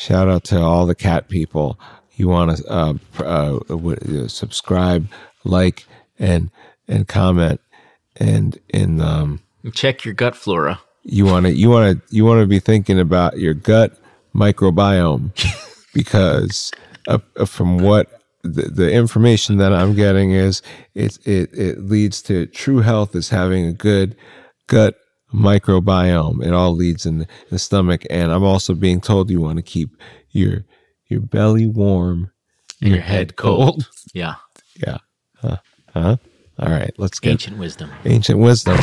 shout out to all the cat people. You want to uh, uh, w- uh, subscribe, like, and and comment, and and um, Check your gut flora. you want to you want to you want to be thinking about your gut microbiome because uh, uh, from what the, the information that I'm getting is it, it it leads to true health is having a good gut microbiome. It all leads in the, stomach, and I'm also being told you want to keep your your belly warm, And your head cold. Yeah. Yeah. Huh? Huh? All right. Let's get Ancient wisdom. ancient wisdom.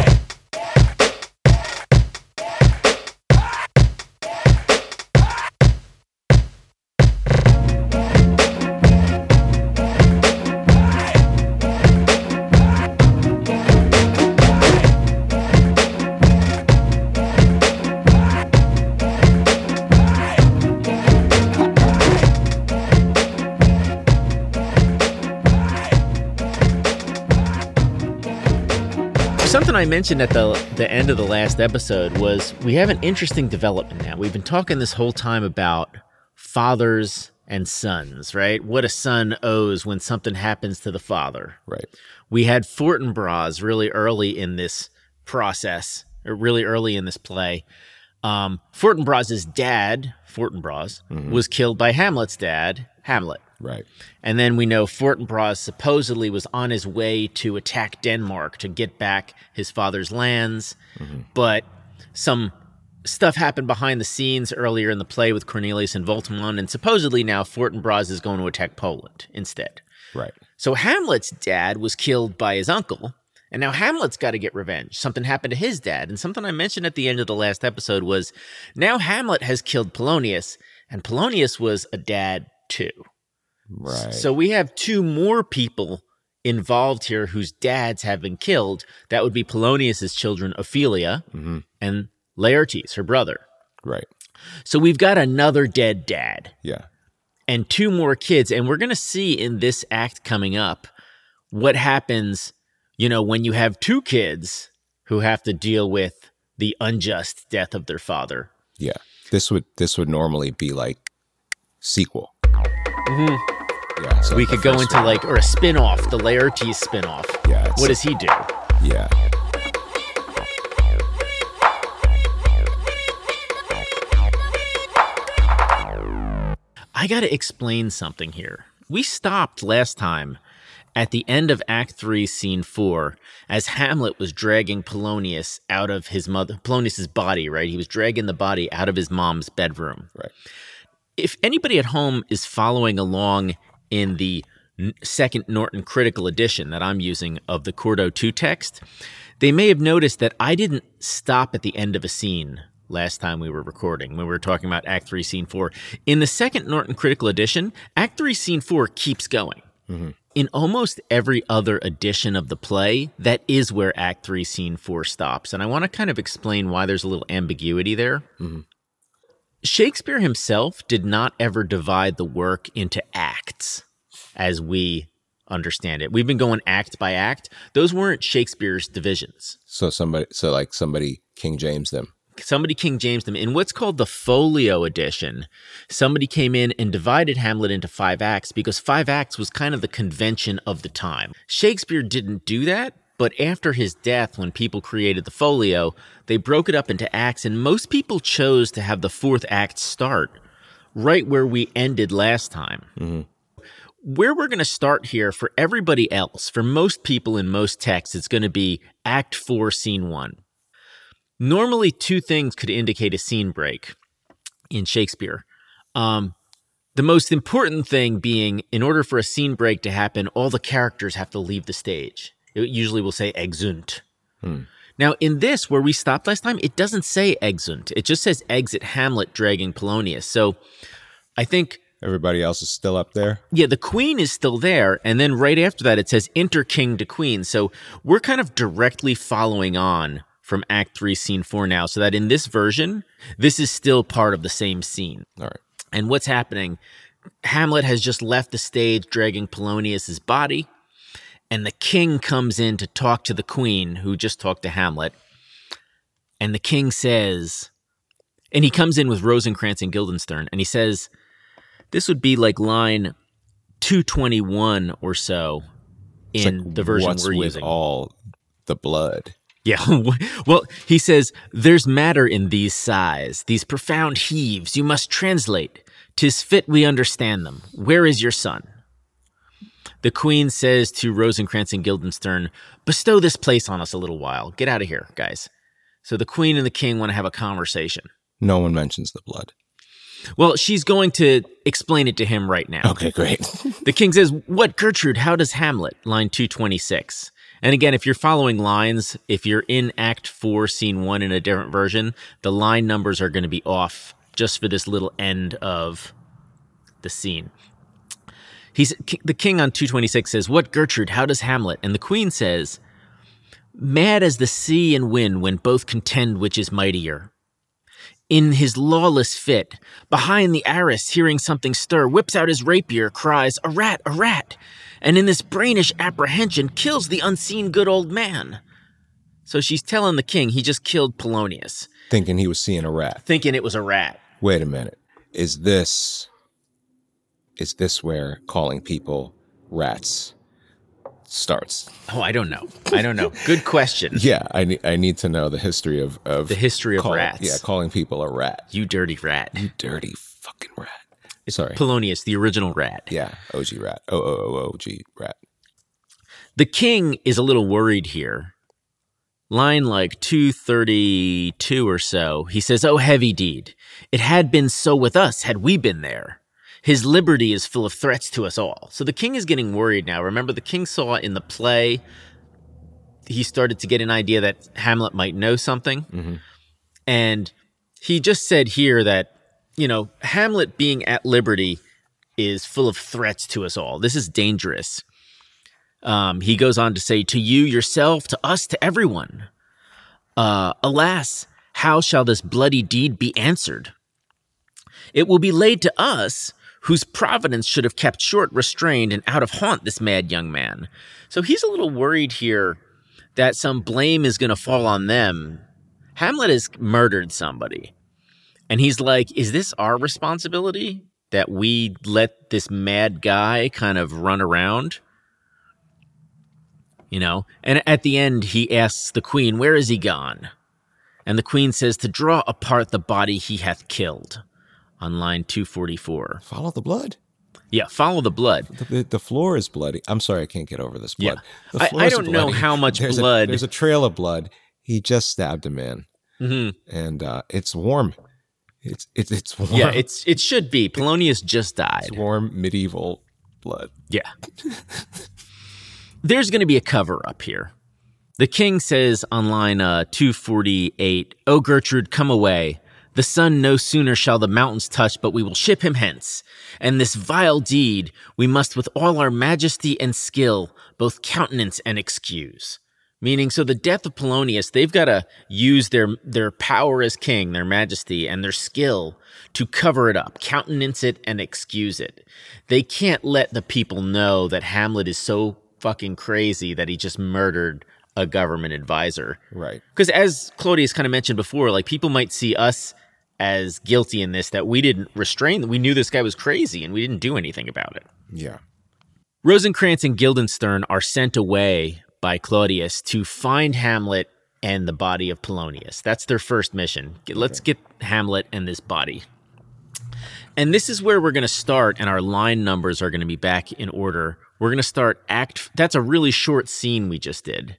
I mentioned at the the end of the last episode was we have an interesting development now. We've been talking this whole time about fathers and sons, right? What a son owes when something happens to the father. Right. We had Fortinbras really early in this process, or really early in this play. Um, Fortinbras' dad, Fortinbras, was killed by Hamlet's dad, Hamlet. Right. And then we know Fortinbras supposedly was on his way to attack Denmark to get back his father's lands, mm-hmm. but some stuff happened behind the scenes earlier in the play with Cornelius and Voltimand, and supposedly now Fortinbras is going to attack Poland instead. Right. So Hamlet's dad was killed by his uncle, and now Hamlet's got to get revenge. Something happened to his dad, and something I mentioned at the end of the last episode was now Hamlet has killed Polonius, and Polonius was a dad too. Right. So we have two more people involved here whose dads have been killed. That would be Polonius's children, Ophelia Mhm. and Laertes, her brother. Right. So we've got another dead dad Yeah. and two more kids. And we're going to see in this act coming up what happens, you know, when you have two kids who have to deal with the unjust death of their father. Yeah. This would this would normally be like sequel. Yeah. So We could go into one- like, or a spin off, the Laertes spin off. Yeah. What does he do? Yeah. I got to explain something here. We stopped last time at the end of Act 3, Scene 4, as Hamlet was dragging Polonius out of his mother, Polonius's body, right? He was dragging the body out of his mom's bedroom. Right. If anybody at home is following along in the second Norton Critical Edition that I'm using of the Quarto 2 text, they may have noticed that I didn't stop at the end of a scene last time we were recording when we were talking about Act 3, Scene 4. In the second Norton Critical Edition, Act 3, Scene 4 keeps going. Mm-hmm. In almost every other edition of the play, that is where Act 3, Scene 4 stops. And I want to kind of explain why there's a little ambiguity there. Mm-hmm. Shakespeare himself did not ever divide the work into acts as we understand it. We've been going act by act. Those weren't Shakespeare's divisions. So somebody so like somebody King James them. Somebody King James them in what's called the folio edition. Somebody came in and divided Hamlet into five acts because five acts was kind of the convention of the time. Shakespeare didn't do that, but after his death, when people created the folio, they broke it up into acts, and most people chose to have the fourth act start right where we ended last time. Where we're going to start here for everybody else, for most people in most texts, it's going to be Act 4, Scene 1. Normally, two things could indicate a scene break in Shakespeare. Um, the most important thing being, in order for a scene break to happen, all the characters have to leave the stage. It usually will say exeunt. Hmm. Now, in this, where we stopped last time, it doesn't say exeunt. It just says exit Hamlet dragging Polonius. So I think Everybody else is still up there. yeah, the queen is still there, and then right after that it says enter king to queen. So we're kind of directly following on from Act Three, Scene Four now, so that in this version, this is still part of the same scene. All right. And what's happening? Hamlet has just left the stage dragging Polonius's body, and the king comes in to talk to the queen who just talked to Hamlet. And the king says, And he comes in with Rosencrantz and Guildenstern, and he says, this would be like line 221 or so in like, the version we're with using. all the blood? Yeah. well, he says, There's matter in these sighs, these profound heaves. You must translate. Tis fit we understand them. Where is your son? The queen says to Rosencrantz and Guildenstern, Bestow this place on us a little while. Get out of here, guys. So the queen and the king want to have a conversation. No one mentions the blood. Well, she's going to explain it to him right now. Okay, great. The king says, What, Gertrude? How does Hamlet? Line 226. And again, if you're following lines, if you're in Act 4, Scene 1 in a different version, the line numbers are going to be off just for this little end of the scene. He's the king on 226 says, What, Gertrude? How does Hamlet? And the queen says, Mad as the sea and wind when both contend which is mightier. In his lawless fit, behind the arras, hearing something stir, whips out his rapier, cries, A rat, a rat! And in this brainish apprehension, kills the unseen good old man. So she's telling the king he just killed Polonius, Thinking he was seeing a rat. thinking it was a rat. Wait a minute. Is this is this where calling people rats starts? Oh, I don't know. I don't know. Good question. Yeah, I need I need to know the history of of The history of call- rats. Yeah, calling people a rat. You dirty rat. You dirty fucking rat. Sorry. Polonius, the original rat. yeah, OG rat. O O O O G rat. The king is a little worried here. Line like 232 or so, he says, Oh, heavy deed. It had been so with us had we been there. His liberty is full of threats to us all. So the king is getting worried now. Remember, the king saw in the play, he started to get an idea that Hamlet might know something. Mhm. And he just said here that, you know, Hamlet being at liberty is full of threats to us all. This is dangerous. Um, he goes on to say, To you yourself, to us, to everyone. Uh, alas, how shall this bloody deed be answered? It will be laid to us, whose providence should have kept short, restrained, and out of haunt this mad young man. So he's a little worried here that some blame is going to fall on them. Hamlet has murdered somebody. And he's like, Is this our responsibility that we let this mad guy kind of run around? You know? And at the end, he asks the queen, Where is he gone? And the queen says, To draw apart the body he hath killed. On line 244. Follow the blood. Yeah, follow the blood. The, the, floor is bloody. I'm sorry, I can't get over this blood. Yeah. I- I don't know how much there's blood- A, there's a trail of blood. He just stabbed a man, hmm and uh, it's warm. It's it's it's warm. Yeah, it's it should be. Polonius just died. It's warm medieval blood. Yeah. There's going to be a cover up here. The king says on line uh, 248, O Gertrude, come away. The sun no sooner shall the mountains touch, but we will ship him hence. And this vile deed we must with all our majesty and skill both countenance and excuse. Meaning, so the death of Polonius, they've got to use their, their power as king, their majesty, and their skill to cover it up, countenance it, and excuse it. They can't let the people know that Hamlet is so fucking crazy that he just murdered a government advisor. Right. Because as Claudius kind of mentioned before, like people might see us as guilty in this that we didn't restrain. We knew this guy was crazy and we didn't do anything about it. Yeah. Rosencrantz and Guildenstern are sent away by Claudius to find Hamlet and the body of Polonius. That's their first mission. Let's get Hamlet and this body. And this is where we're going to start, and our line numbers are going to be back in order. We're going to start act. That's a really short scene we just did.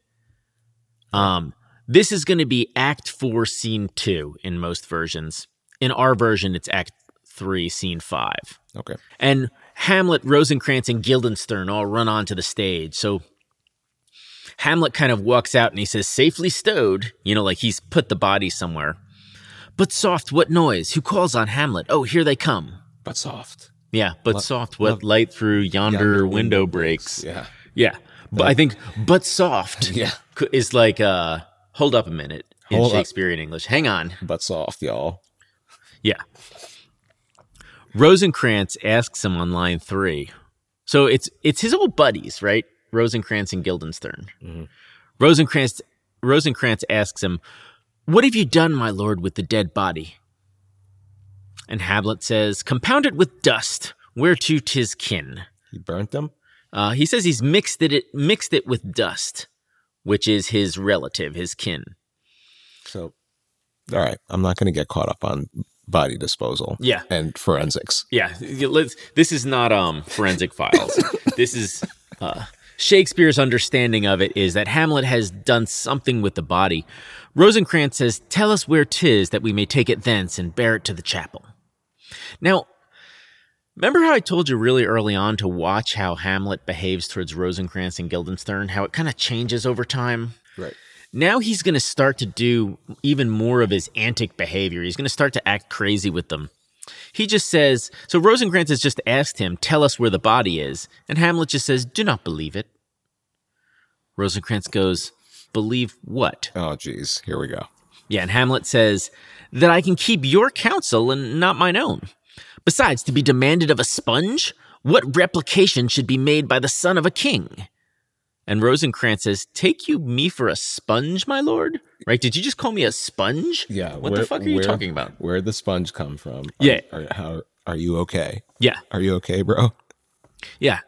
Um, this is going to be Act Four, Scene Two in most versions. In our version, it's Act Three, Scene Five Okay. and Hamlet, Rosencrantz, and Guildenstern all run onto the stage. So Hamlet kind of walks out and he says, safely stowed, you know, like he's put the body somewhere. But soft, what noise? Who calls on Hamlet? Oh, here they come. But soft. Yeah, but Lo- soft, what love- light through yonder, Yonder window window breaks. Yeah. Yeah. But I think, but soft Yeah. is like, uh, hold up a minute in Hold up. Shakespearean English. Hang on. But soft, y'all. Yeah. Rosencrantz asks him on line three. So it's it's his old buddies, right? Rosencrantz and Guildenstern. Mhm. Rosencrantz Rosencrantz asks him, "What have you done, my lord, with the dead body?" And Hamlet says, "Compound it with dust, whereto 'tis kin. He burnt them. Uh, he says he's mixed it mixed it with dust, which is his relative, his kin. So, all right, I'm not going to get caught up on body disposal. Yeah. and forensics. Yeah, let's. This is not um forensic files. this is uh, Shakespeare's understanding of it is that Hamlet has done something with the body. Rosencrantz says, "Tell us where 'tis that we may take it thence and bear it to the chapel." Now, remember how I told you really early on to watch how Hamlet behaves towards Rosencrantz and Guildenstern, how it kind of changes over time. Right. Now he's going to start to do even more of his antic behavior. He's going to start to act crazy with them. He just says, so Rosencrantz has just asked him, tell us where the body is. And Hamlet just says, do not believe it. Rosencrantz goes, believe what? Oh, geez. Here we go. Yeah, and Hamlet says, that I can keep your counsel and not mine own. Besides, to be demanded of a sponge? What replication should be made by the son of a king? And Rosencrantz says, Take you me for a sponge, my lord? Right? Did you just call me a sponge? Yeah. What where- the fuck are you where- talking about? Where'd the sponge come from? Are- Yeah. Are, how are you okay? Yeah, Are you okay, bro? yeah,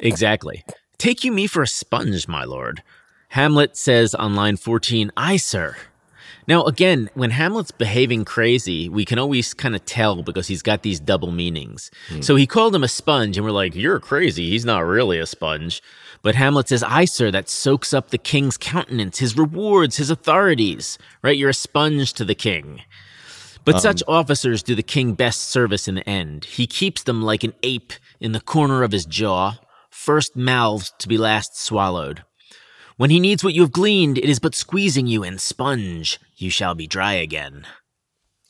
exactly. Take you me for a sponge, my lord. Hamlet says on line 14, Aye, sir. Now, again, when Hamlet's behaving crazy, we can always kind of tell because he's got these double meanings. Hmm. So he called him a sponge, and we're like, You're crazy. He's not really a sponge. But Hamlet says, Aye, sir, that soaks up the king's countenance, his rewards, his authorities. Right? You're a sponge to the king. But um, such officers do the king best service in the end. He keeps them like an ape in the corner of his jaw, first mouthed to be last swallowed. When he needs what you have gleaned, it is but squeezing you, and sponge, you shall be dry again.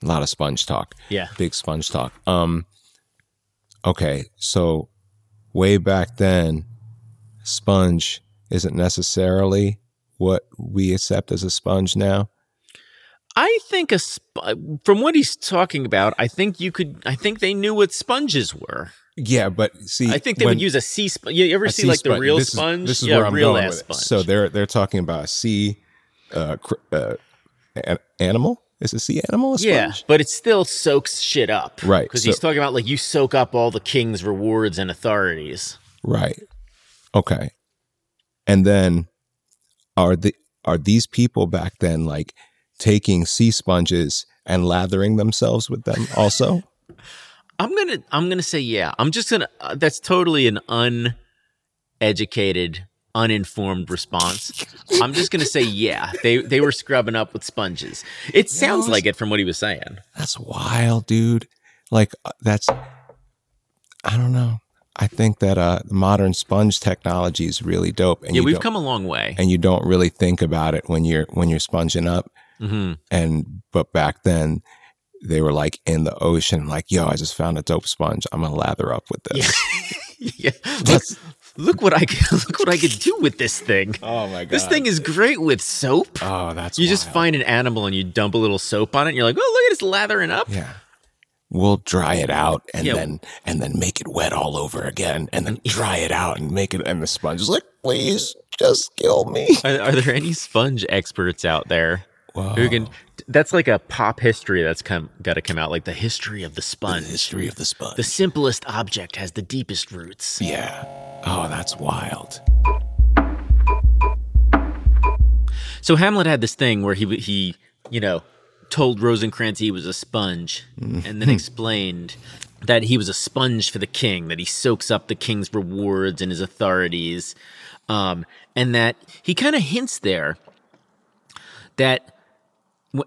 A lot of sponge talk. Yeah. Big sponge talk. Um. Okay, so way back then, sponge isn't necessarily what we accept as a sponge now. I think a sp- from what he's talking about, I think you could. I think they knew what sponges were. Yeah, but see, I think they when- would use a sea sponge. You ever see like the real this is- sponge? this is yeah, where I'm real going ass with it. So they're they're talking about a sea uh, cr- uh, an animal. Is a sea animal a sponge? Yeah, but it still soaks shit up. Right, Because so- he's talking about like you soak up all the king's rewards and authorities. Right. Okay. And then are the are these people back then like taking sea sponges and lathering themselves with them also? I'm gonna I'm gonna say yeah. I'm just gonna uh, that's totally an uneducated, uninformed response. I'm just gonna say yeah. They they were scrubbing up with sponges. It sounds No, like it from what he was saying. That's wild, dude. Like uh, that's I don't know. I think that uh modern sponge technology is really dope and Yeah, you we've come a long way. and you don't really think about it when you're when you're sponging up hmm and but back then they were like in the ocean like yo i just found a dope sponge i'm gonna lather up with this yeah. Look, look what I can, look what I could do with this thing. oh my god This thing is great with soap. oh that's You just find an animal and you dump a little soap on it, and you're like, oh, look at it's lathering up. yeah we'll dry it out and Yeah. then and then make it wet all over again and then dry it out and make it and the sponge is like please just kill me Are, are there any sponge experts out there Can? That's like a pop history that's come got to come out, like the history of the sponge. the history of the sponge The simplest object has the deepest roots. yeah oh that's wild So Hamlet had this thing where he he you know told Rosencrantz he was a sponge, and then explained that he was a sponge for the king, that he soaks up the king's rewards and his authorities, um, and that he kind of hints there that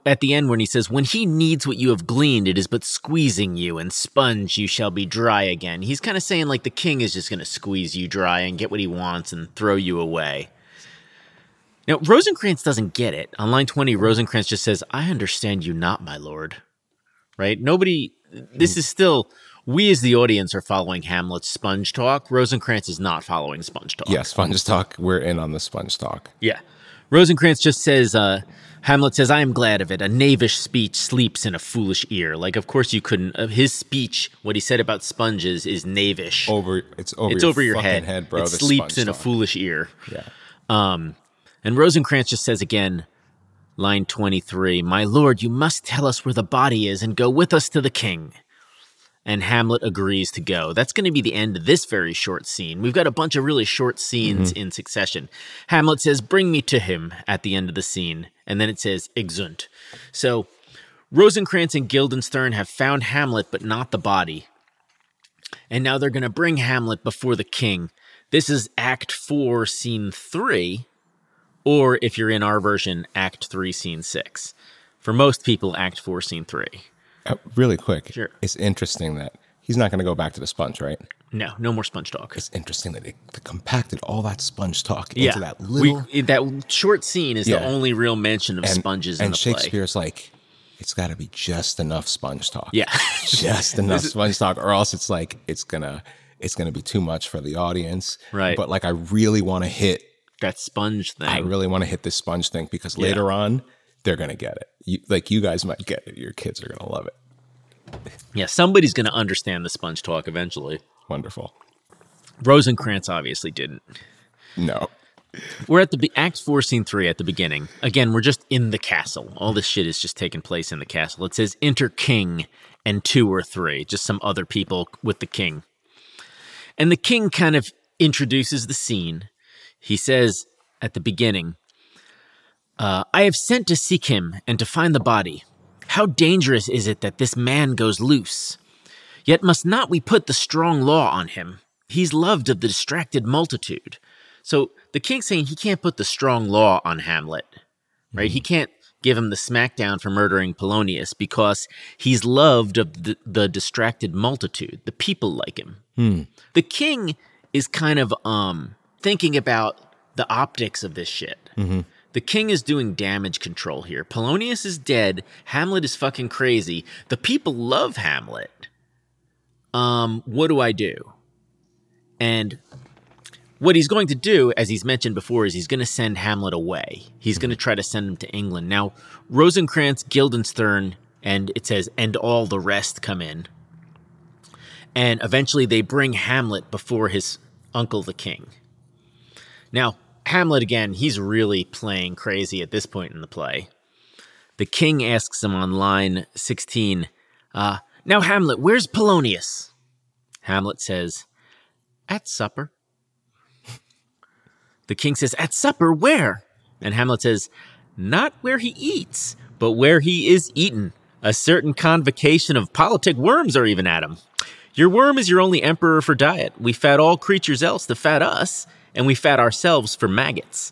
at the end when he says, "When he needs what you have gleaned, it is but squeezing you, and sponge you shall be dry again." He's kind of saying like the king is just going to squeeze you dry and get what he wants and throw you away. Now, Rosencrantz doesn't get it. On line 20, Rosencrantz just says, I understand you not, my lord. Right? Nobody, this is still, we as the audience are following Hamlet's sponge talk. Rosencrantz is not following sponge talk. yeah sponge talk we're in on the sponge talk Yeah. Rosencrantz just says, uh, Hamlet says, I am glad of it. A knavish speech sleeps in a foolish ear. Like, of course, you couldn't. Uh, his speech, what he said about sponges, is knavish. over it's over it's your over your fucking head. bro It sleeps in a foolish ear. yeah Um, and Rosencrantz just says again, line 23, My lord, you must tell us where the body is and go with us to the king. And Hamlet agrees to go. That's going to be the end of this very short scene. We've got a bunch of really short scenes mm-hmm. in succession. Hamlet says, Bring me to him at the end of the scene. And then it says, Exeunt. So Rosencrantz and Guildenstern have found Hamlet, but not the body. And now they're going to bring Hamlet before the king. This is Act 4, Scene 3, or if you're in our version, Act 3, Scene 6. For most people, Act 4, Scene 3. Uh, really quick. Sure. It's interesting that he's not going to go back to the sponge, right? No, no more sponge talk. It's interesting that they, compacted all that sponge talk Yeah, into that little. we, that short scene is the only real mention of and sponges in and the play. And Shakespeare's like, it's got to be just enough sponge talk. Yeah, just enough sponge talk, or else it's like it's gonna it's gonna be too much for the audience. Right. But like, I really want to hit. that sponge thing. I really want to hit this sponge thing because later on they're gonna get it. You, like you guys might get it. Your kids are gonna love it. yeah, somebody's going to understand the sponge talk eventually. Wonderful. Rosencrantz obviously didn't. No. We're at the be- Act 4, Scene 3 at the beginning. Again, we're just in the castle. All this shit is just taking place in the castle. It says enter king and two or three, just some other people with the king. And the king kind of introduces the scene. He says at the beginning, uh, I have sent to seek him and to find the body. How dangerous is it that this man goes loose? Yet must not we put the strong law on him? He's loved of the distracted multitude. So the king's saying he can't put the strong law on Hamlet, right? He can't give him the smackdown for murdering Polonius because he's loved of the, the distracted multitude. The people like him. The king is kind of um thinking about the optics of this shit. The king is doing damage control here. Polonius is dead. Hamlet is fucking crazy. The people love Hamlet. Um, what do I do? And what he's going to do, as he's mentioned before, is he's going to send Hamlet away. He's going to try to send him to England. Now, Rosencrantz, Guildenstern, and it says, and all the rest come in. And eventually they bring Hamlet before his uncle, the king. Now, Hamlet, again, he's really playing crazy at this point in the play. The king asks him on line 16, uh, Now, Hamlet, where's Polonius? Hamlet says, At supper. The king says, At supper, where? And Hamlet says, Not where he eats, but where he is eaten. A certain convocation of politic worms are even at him. Your worm is your only emperor for diet. We fat all creatures else to fat us, and we fat ourselves for maggots.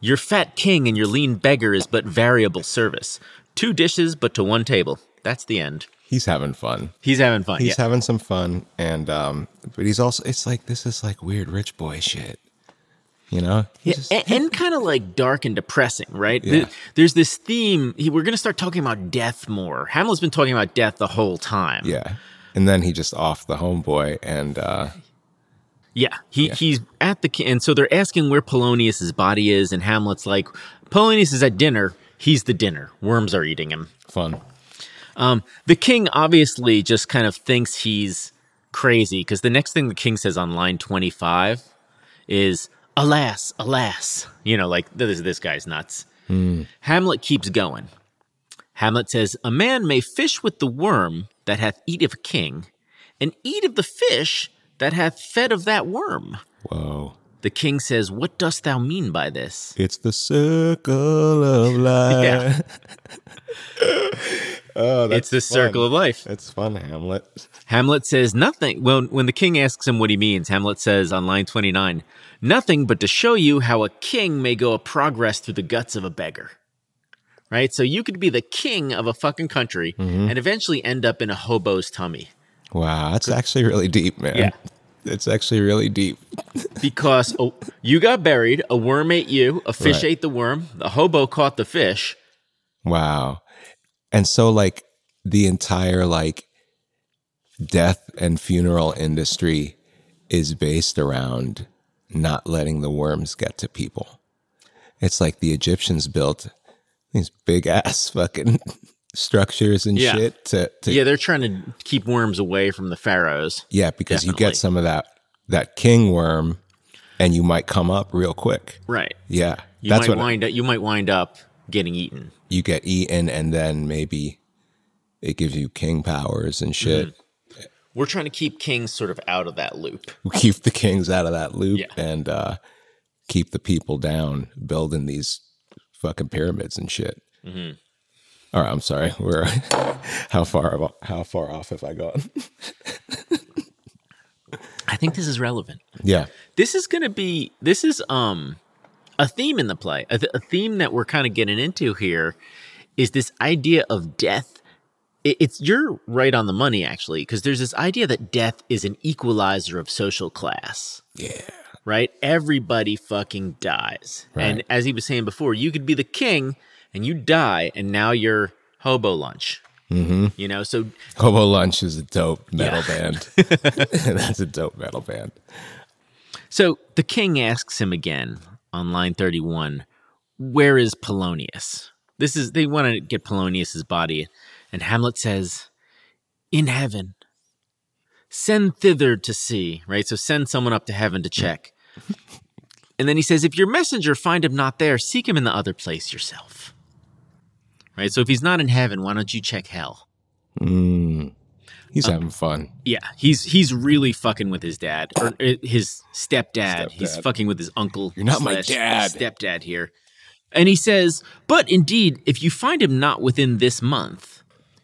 Your fat king and your lean beggar is but variable service. Two dishes, but to one table. That's the end. He's having fun. He's having fun. He's yeah. having some fun, and um, but he's also it's like this is like weird rich boy shit. You know? Yeah, just- and, and kind of like dark and depressing, right? Yeah. Th- There's this theme. He, we're going to start talking about death more. Hamlet's been talking about death the whole time. yeah. And then he just off the homeboy, and uh, Yeah, he he's at the and so they're asking where Polonius's body is, and Hamlet's like, Polonius is at dinner. He's the dinner. Worms are eating him. fun. Um, the king obviously just kind of thinks he's crazy because the next thing the king says on line twenty five is, "Alas, alas," you know, like this this guy's nuts. Hamlet keeps going. Hamlet says, "A man may fish with the worm that hath eat of a king, and eat of the fish that hath fed of that worm." Whoa. The king says, What dost thou mean by this? It's the circle of life. Oh, that's It's the circle of life. It's fun, Hamlet. Hamlet says nothing. Well, when the king asks him what he means, Hamlet says on line 29, Nothing but to show you how a king may go a progress through the guts of a beggar. Right? So you could be the king of a fucking country mm-hmm. and eventually end up in a hobo's tummy. Wow, that's actually really deep, man. Yeah. It's actually really deep. Because oh, you got buried, a worm ate you, a fish Right. ate the worm, the hobo caught the fish. Wow. And so like the entire like death and funeral industry is based around not letting the worms get to people. It's like the Egyptians built these big ass fucking structures and Yeah. shit to, to Yeah, they're trying to keep worms away from the pharaohs. Yeah, because you get some of that that king worm and you might come up real quick. Right. Yeah. You that's might what wind up you might wind up getting eaten. you get eaten and then maybe it gives you king powers and shit. We're trying to keep kings sort of out of that loop. We keep the kings out of that loop Yeah. and uh, keep the people down building these fucking pyramids and shit. Mm-hmm. All right, I'm sorry. We're how far how far off have I gone? I think this is relevant. yeah, This is going to be this is um a theme in the play. A, th- a theme that we're kind of getting into here is this idea of death. It, it's you're right on the money actually because there's this idea that death is an equalizer of social class. yeah, right? Everybody fucking dies. And as he was saying before, you could be the king and you die, and now you're hobo lunch. Mm-hmm. You know, so Hobo Lunch is a dope metal Yeah. band. That's a dope metal band. so the king asks him again on line 31, where is Polonius? This is they want to get Polonius's body, and Hamlet says, In heaven. Send thither to see, right? So send someone up to heaven to check. And then he says, if your messenger find him not there, seek him in the other place yourself. Right? So if he's not in heaven, why don't you check hell? Mm. He's Uh, having fun. Yeah, he's he's really fucking with his dad or uh, his stepdad. He's fucking with his uncle. You're not my dad. Stepdad here, and he says, "But indeed, if you find him not within this month,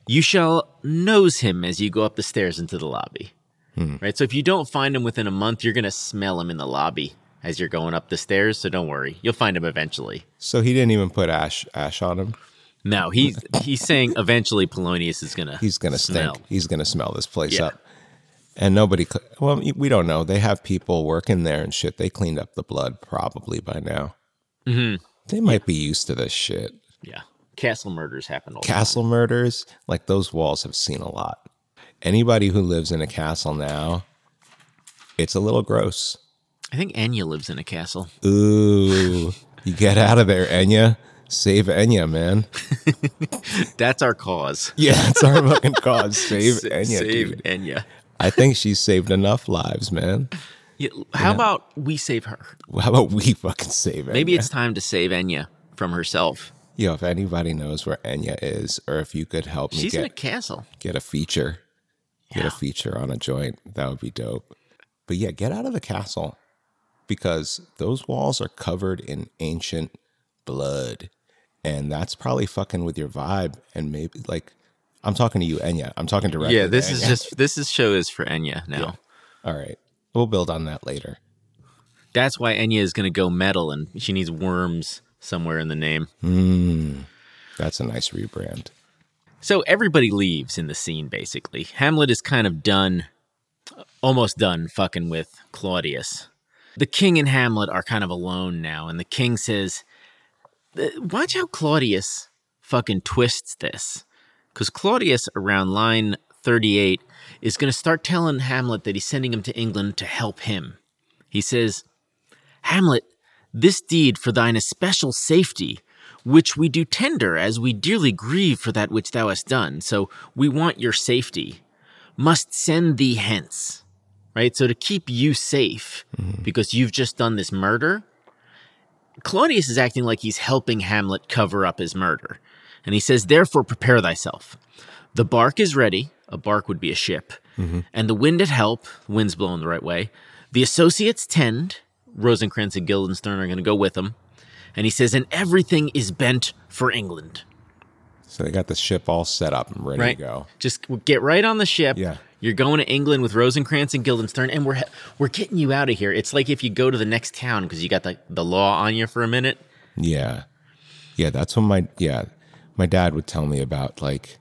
you shall nose him as you go up the stairs into the lobby." Hmm. Right. So if you don't find him within a month, you're gonna smell him in the lobby as you're going up the stairs. So don't worry, you'll find him eventually. So he didn't even put ash ash on him. No, he's he's saying eventually Polonius is gonna He's gonna smell. stink. He's gonna smell this place Yeah. up. And nobody. Well, we don't know. They have people working there and shit. They cleaned up the blood probably by now. Mhm. They might be used to this shit. Yeah, castle murders happen all the time. Castle murders, like those walls have seen a lot. Anybody who lives in a castle now, it's a little gross. I think Enya lives in a castle. Ooh, you get out of there, Enya. Save Enya, man. That's our cause. Yeah, it's our fucking cause. Save Enya, save dude. Enya. I think she's saved enough lives, man. Yeah, how about we save her? How about we fucking save Enya? Maybe it's time to save Enya from herself. Yo, if anybody knows where Enya is, or if you could help me She's get in a castle. get a feature, get Yeah. a feature on a joint, that would be dope. But yeah, get out of the castle because those walls are covered in ancient blood, and that's probably fucking with your vibe. And maybe like, I'm talking to you, Enya. I'm talking directly. Yeah, this is Enya. just this is show is for Enya now. all right. We'll build on that later. That's why Enya is going to go metal, and she needs worms somewhere in the name. Mm, that's a nice rebrand. So everybody leaves in the scene. Basically, Hamlet is kind of done, almost done fucking with Claudius. The king and Hamlet are kind of alone now, and the king says, "Uh, "Watch how Claudius fucking twists this." Because Claudius, around line 38, is going to start telling Hamlet that he's sending him to England to help him. He says, Hamlet, this deed for thine especial safety, which we do tender as we dearly grieve for that which thou hast done, so we want your safety, must send thee hence. Right? So to keep you safe, mm-hmm. because you've just done this murder, Claudius is acting like he's helping Hamlet cover up his murder. And he says, Therefore, prepare thyself. The bark is ready. A bark would be a ship. Mm-hmm. And the wind at help. Wind's blowing the right way. The associates tend. Rosencrantz and Guildenstern are going to go with them. And he says, And everything is bent for England. So they got the ship all set up and ready Right? to go. Just get right on the ship. Yeah. You're going to England with Rosencrantz and Guildenstern, and we're we're getting you out of here. It's like if you go to the next town because you got the, the law on you for a minute. Yeah. Yeah, that's what my yeah, my dad would tell me about like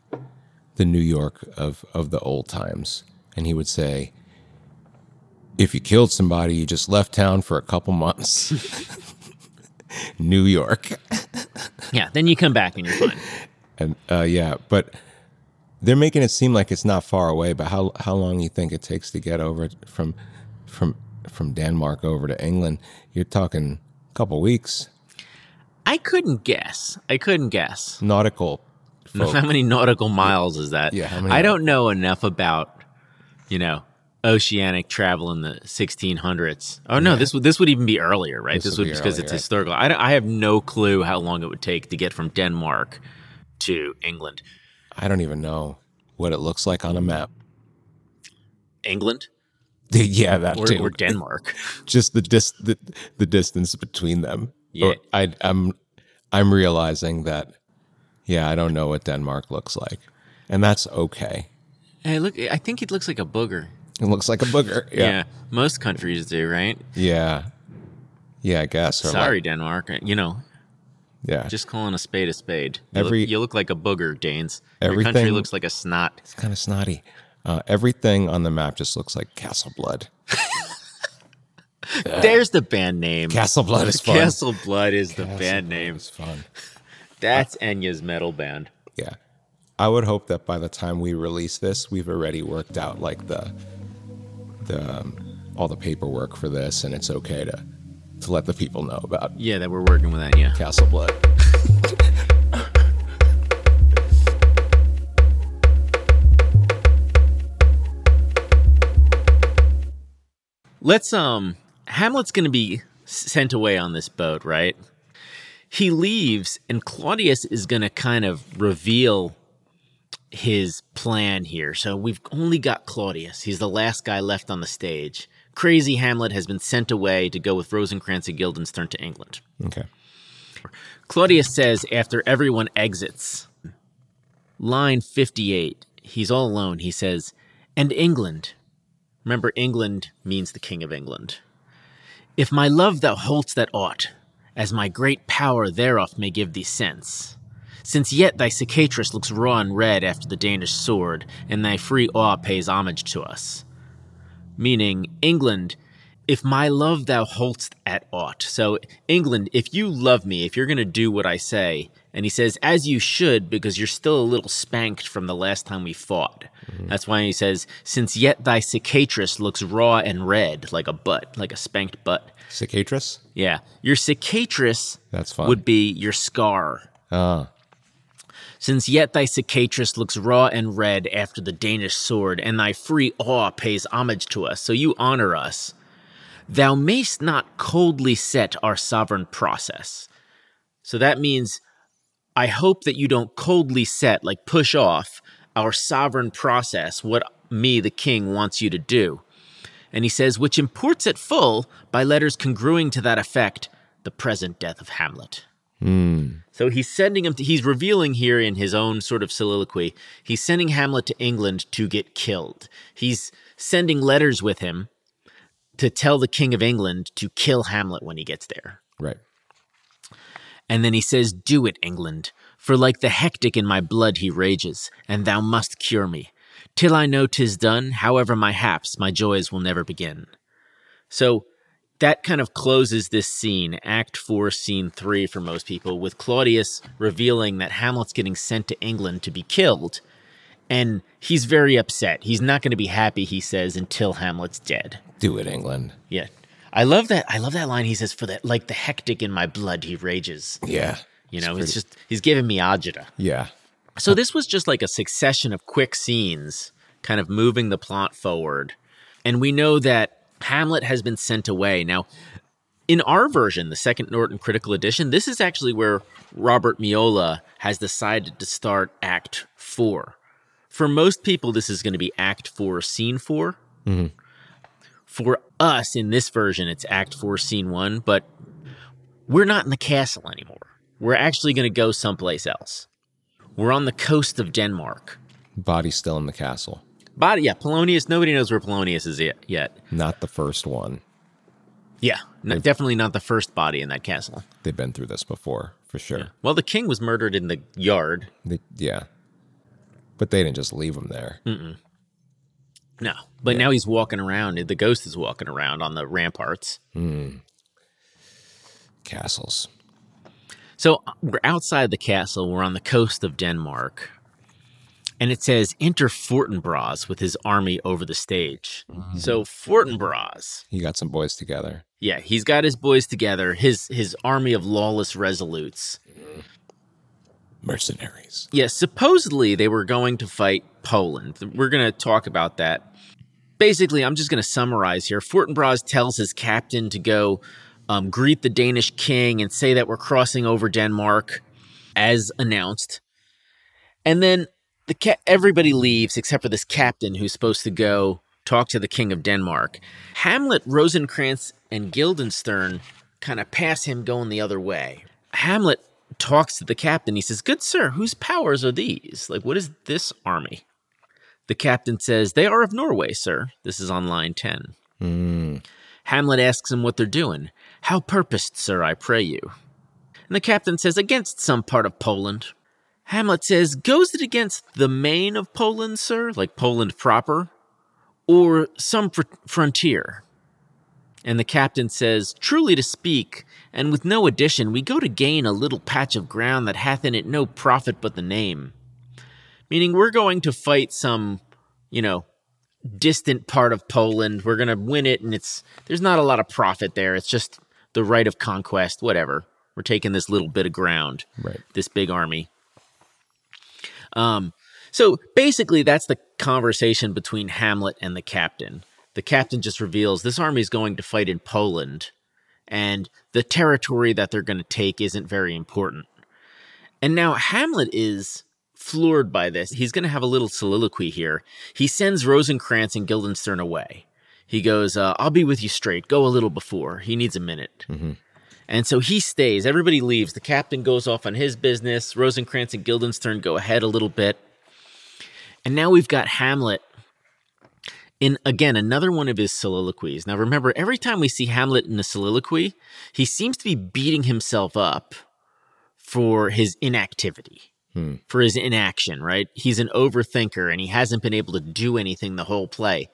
the New York of of the old times. And he would say if you killed somebody, you just left town for a couple months. New York. Yeah, then you come back and you're fine. And uh yeah, but they're making it seem like it's not far away, but how how long you think it takes to get over from from from Denmark over to England? You're talking a couple weeks. I couldn't guess. I couldn't guess. Nautical folk. How many nautical miles is that? Yeah, I don't know enough about, you know, oceanic travel in the 1600s. Oh no, this would this would even be earlier, right? This This, would would be because it's earlier. historical. I, don't- I have no clue how long it would take to get from Denmark to England. I don't even know what it looks like on a map. England yeah, that or, too. or Denmark. Just the dis the, the distance between them. Yeah. Or I I'm I'm realizing that yeah, I don't know what Denmark looks like. And that's okay. hey, look, I think it looks like a booger. It looks like a booger. Yeah, Yeah. most countries do, right? Yeah. Yeah, I guess. Or Sorry, like- Denmark. You know, yeah. just calling a spade a spade. You, Every- look, you look like a booger, Danes. Your country looks like a snot. It's kind of snotty. Uh, everything on the map just looks like Castle Blood. There's the band name. Castle Blood is fun. Castle Blood is the band Blood name. is fun. That's Enya's metal band. Yeah. I would hope that by the time we release this, we've already worked out like the the um, all the paperwork for this, and it's okay to to let the people know about Yeah, that we're working with that. Yeah. Castle Blood. Let's um Hamlet's going to be sent away on this boat, right? He leaves and Claudius is going to kind of reveal his plan here. So we've only got Claudius. He's the last guy left on the stage. Crazy Hamlet has been sent away to go with Rosencrantz and Guildenstern to England. Okay. Claudius says after everyone exits, line 58, he's all alone. He says, And England. Remember, England means the King of England. If my love thou hold'st that aught, as my great power thereof may give thee sense. Since yet thy cicatrice looks raw and red after the Danish sword, and thy free awe pays homage to us. Meaning, England, if my love thou holdst at aught. So, England, if you love me, if you're going to do what I say, and he says, as you should, because you're still a little spanked from the last time we fought. That's why he says, since yet thy cicatrice looks raw and red, like a butt, like a spanked butt. Cicatrice? Yeah. Your cicatrice That's fine. would be your scar. Ah, Since yet thy cicatrice looks raw and red after the Danish sword, and thy free awe pays homage to us, so you honor us. Thou mayst not coldly set our sovereign process. So that means, I hope that you don't coldly set, like push off, our sovereign process, what me, the king, wants you to do. And he says, which imports at full, by letters congruing to that effect, the present death of Hamlet. So he's sending him to, he's revealing here in his own sort of soliloquy, he's sending Hamlet to England to get killed. He's sending letters with him to tell the King of England to kill Hamlet when he gets there. right. And then he says, Do it, England, for like the hectic in my blood he rages, and thou must cure me. Till I know 'tis done, however my haps, my joys will never begin. So that kind of closes this scene, Act 4, Scene 3 for most people, with Claudius revealing that Hamlet's getting sent to England to be killed. And he's very upset. He's not going to be happy, he says, until Hamlet's dead. Do it, England. Yeah. I love that. I love that line. He says, "For that, like the hectic in my blood, he rages." Yeah. You know, it's just he's giving me agita. Yeah. So this was just like a succession of quick scenes, kind of moving the plot forward. And we know that Hamlet has been sent away. Now, in our version, the second Norton Critical Edition, this is actually where Robert Miola has decided to start Act Four. For most people, this is going to be Act Four, Scene 4 mm-hmm. For us, in this version, it's Act Four, Scene One. But we're not in the castle anymore. We're actually going to go someplace else. We're on the coast of Denmark. Body's still in the castle. But yeah, Polonius. Nobody knows where Polonius is yet. yet. Not the first one. Yeah, definitely not the first body in that castle. They've been through this before, for sure. Well, the king was murdered in the yard. They, yeah. But they didn't just leave him there. No, but now he's walking around. The ghost is walking around on the ramparts. Hmm. Castles. So we're outside the castle. We're on the coast of Denmark. And it says, enter Fortinbras with his army over the stage. So Fortinbras, He got some boys together. yeah, he's got his boys together, his his army of lawless resolutes. Mercenaries. Yeah, supposedly they were going to fight Poland. We're going to talk about that. Basically, I'm just going to summarize here. Fortinbras tells his captain to go um, greet the Danish king and say that we're crossing over Denmark as announced. And then the ca- everybody leaves except for this captain who's supposed to go talk to the king of Denmark. Hamlet, Rosencrantz, and Guildenstern kind of pass him going the other way. Hamlet talks to the captain. He says, Good sir, whose powers are these? Like, what is this army? The captain says, They are of Norway, sir. This is on line 10. Mm. Hamlet asks him what they're doing. How purposed, sir, I pray you? And the captain says, Against some part of Poland. Hamlet says, Goes it against the main of Poland, sir? Like Poland proper? Or some fr- frontier? And the captain says, Truly to speak, and with no addition, we go to gain a little patch of ground that hath in it no profit but the name. Meaning, we're going to fight some, you know, distant part of Poland. We're going to win it, and it's there's not a lot of profit there. It's just the right of conquest, whatever. We're taking this little bit of ground, Right. this big army. Um, so basically, that's the conversation between Hamlet and the captain. The captain just reveals this army is going to fight in Poland, and the territory that they're going to take isn't very important. And now Hamlet is floored by this. He's going to have a little soliloquy here. He sends Rosencrantz and Guildenstern away. He goes, uh, I'll be with you straight. Go a little before. He needs a minute. And so he stays. Everybody leaves. The captain goes off on his business. Rosencrantz and Guildenstern go ahead a little bit. And now we've got Hamlet in, again, another one of his soliloquies. Now remember, every time we see Hamlet in a soliloquy, he seems to be beating himself up for his inactivity, hmm. for his inaction, right? He's an overthinker and he hasn't been able to do anything the whole play.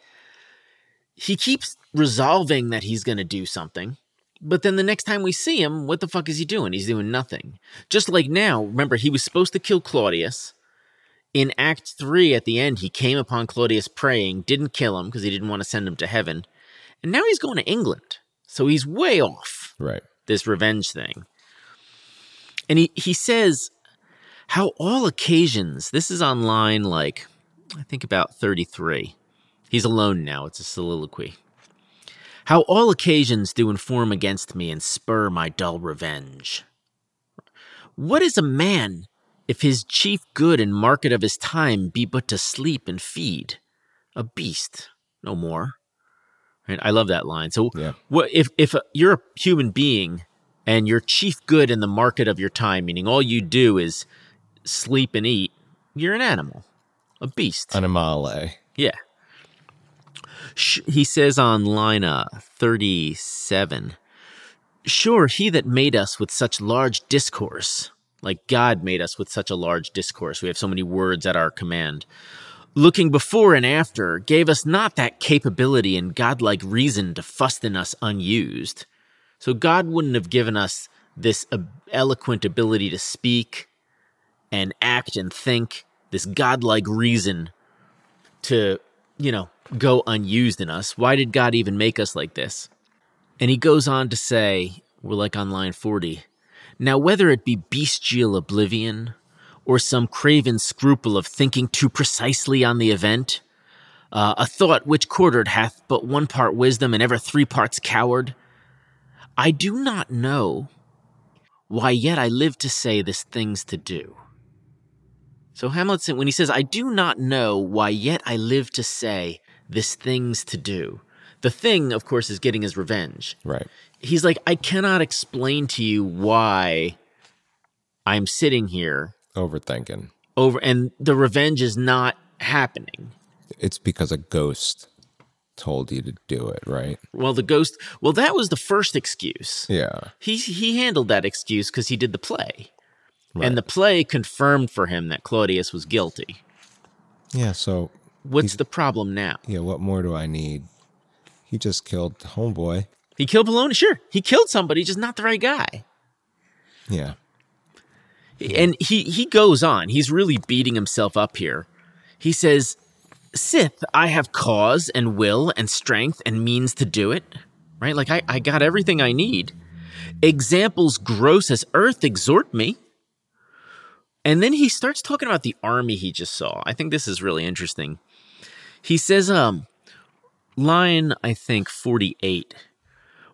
He keeps resolving that he's going to do something. But then the next time we see him, what the fuck is he doing? He's doing nothing. Just like now, remember, he was supposed to kill Claudius. In Act 3, at the end, he came upon Claudius praying, didn't kill him because he didn't want to send him to heaven. And now he's going to England. So he's way off Right. this revenge thing. And he, he says how all occasions, this is on line like, I think about 33. He's alone now, it's a soliloquy. How all occasions do inform against me and spur my dull revenge. What is a man if his chief good and market of his time be but to sleep and feed? A beast, no more. Right? I love that line. So, Yeah. what if if uh, you're a human being and your chief good in the market of your time, meaning all you do is sleep and eat, you're an animal, a beast. Animale. Yeah. He says on line uh, 37 Sure, he that made us with such large discourse, like God made us with such a large discourse, we have so many words at our command, looking before and after, gave us not that capability and godlike reason to fuss in us unused. So God wouldn't have given us this eloquent ability to speak and act and think, this godlike reason to, you know, go unused in us. Why did God even make us like this? And he goes on to say, we're like on line 40. Now, whether it be bestial oblivion or some craven scruple of thinking too precisely on the event, uh, a thought which quartered hath but one part wisdom and ever three parts coward, I do not know why yet I live to say this thing's to do. So Hamlet, said- when he says, I do not know why yet I live to say this thing's to do. The thing, of course, is getting his revenge. Right. He's like, I cannot explain to you why I'm sitting here Overthinking. over, and the revenge is not happening. It's because a ghost told you to do it, right? Well, the ghost, well, that was the first excuse. Yeah. He, he handled that excuse because he did the play. Right. And the play confirmed for him that Claudius was guilty. Yeah. So, What's the problem now? yeah, what more do I need? He just killed homeboy. He killed Polonius. Sure, he killed somebody, just not the right guy. Yeah. And he he goes on. He's really beating himself up here. He says, "Sith, I have cause and will and strength and means to do it. Right? Like I, I got everything I need. Examples gross as earth exhort me." And then he starts talking about the army he just saw. I think this is really interesting. He says, um, line, I think, 48.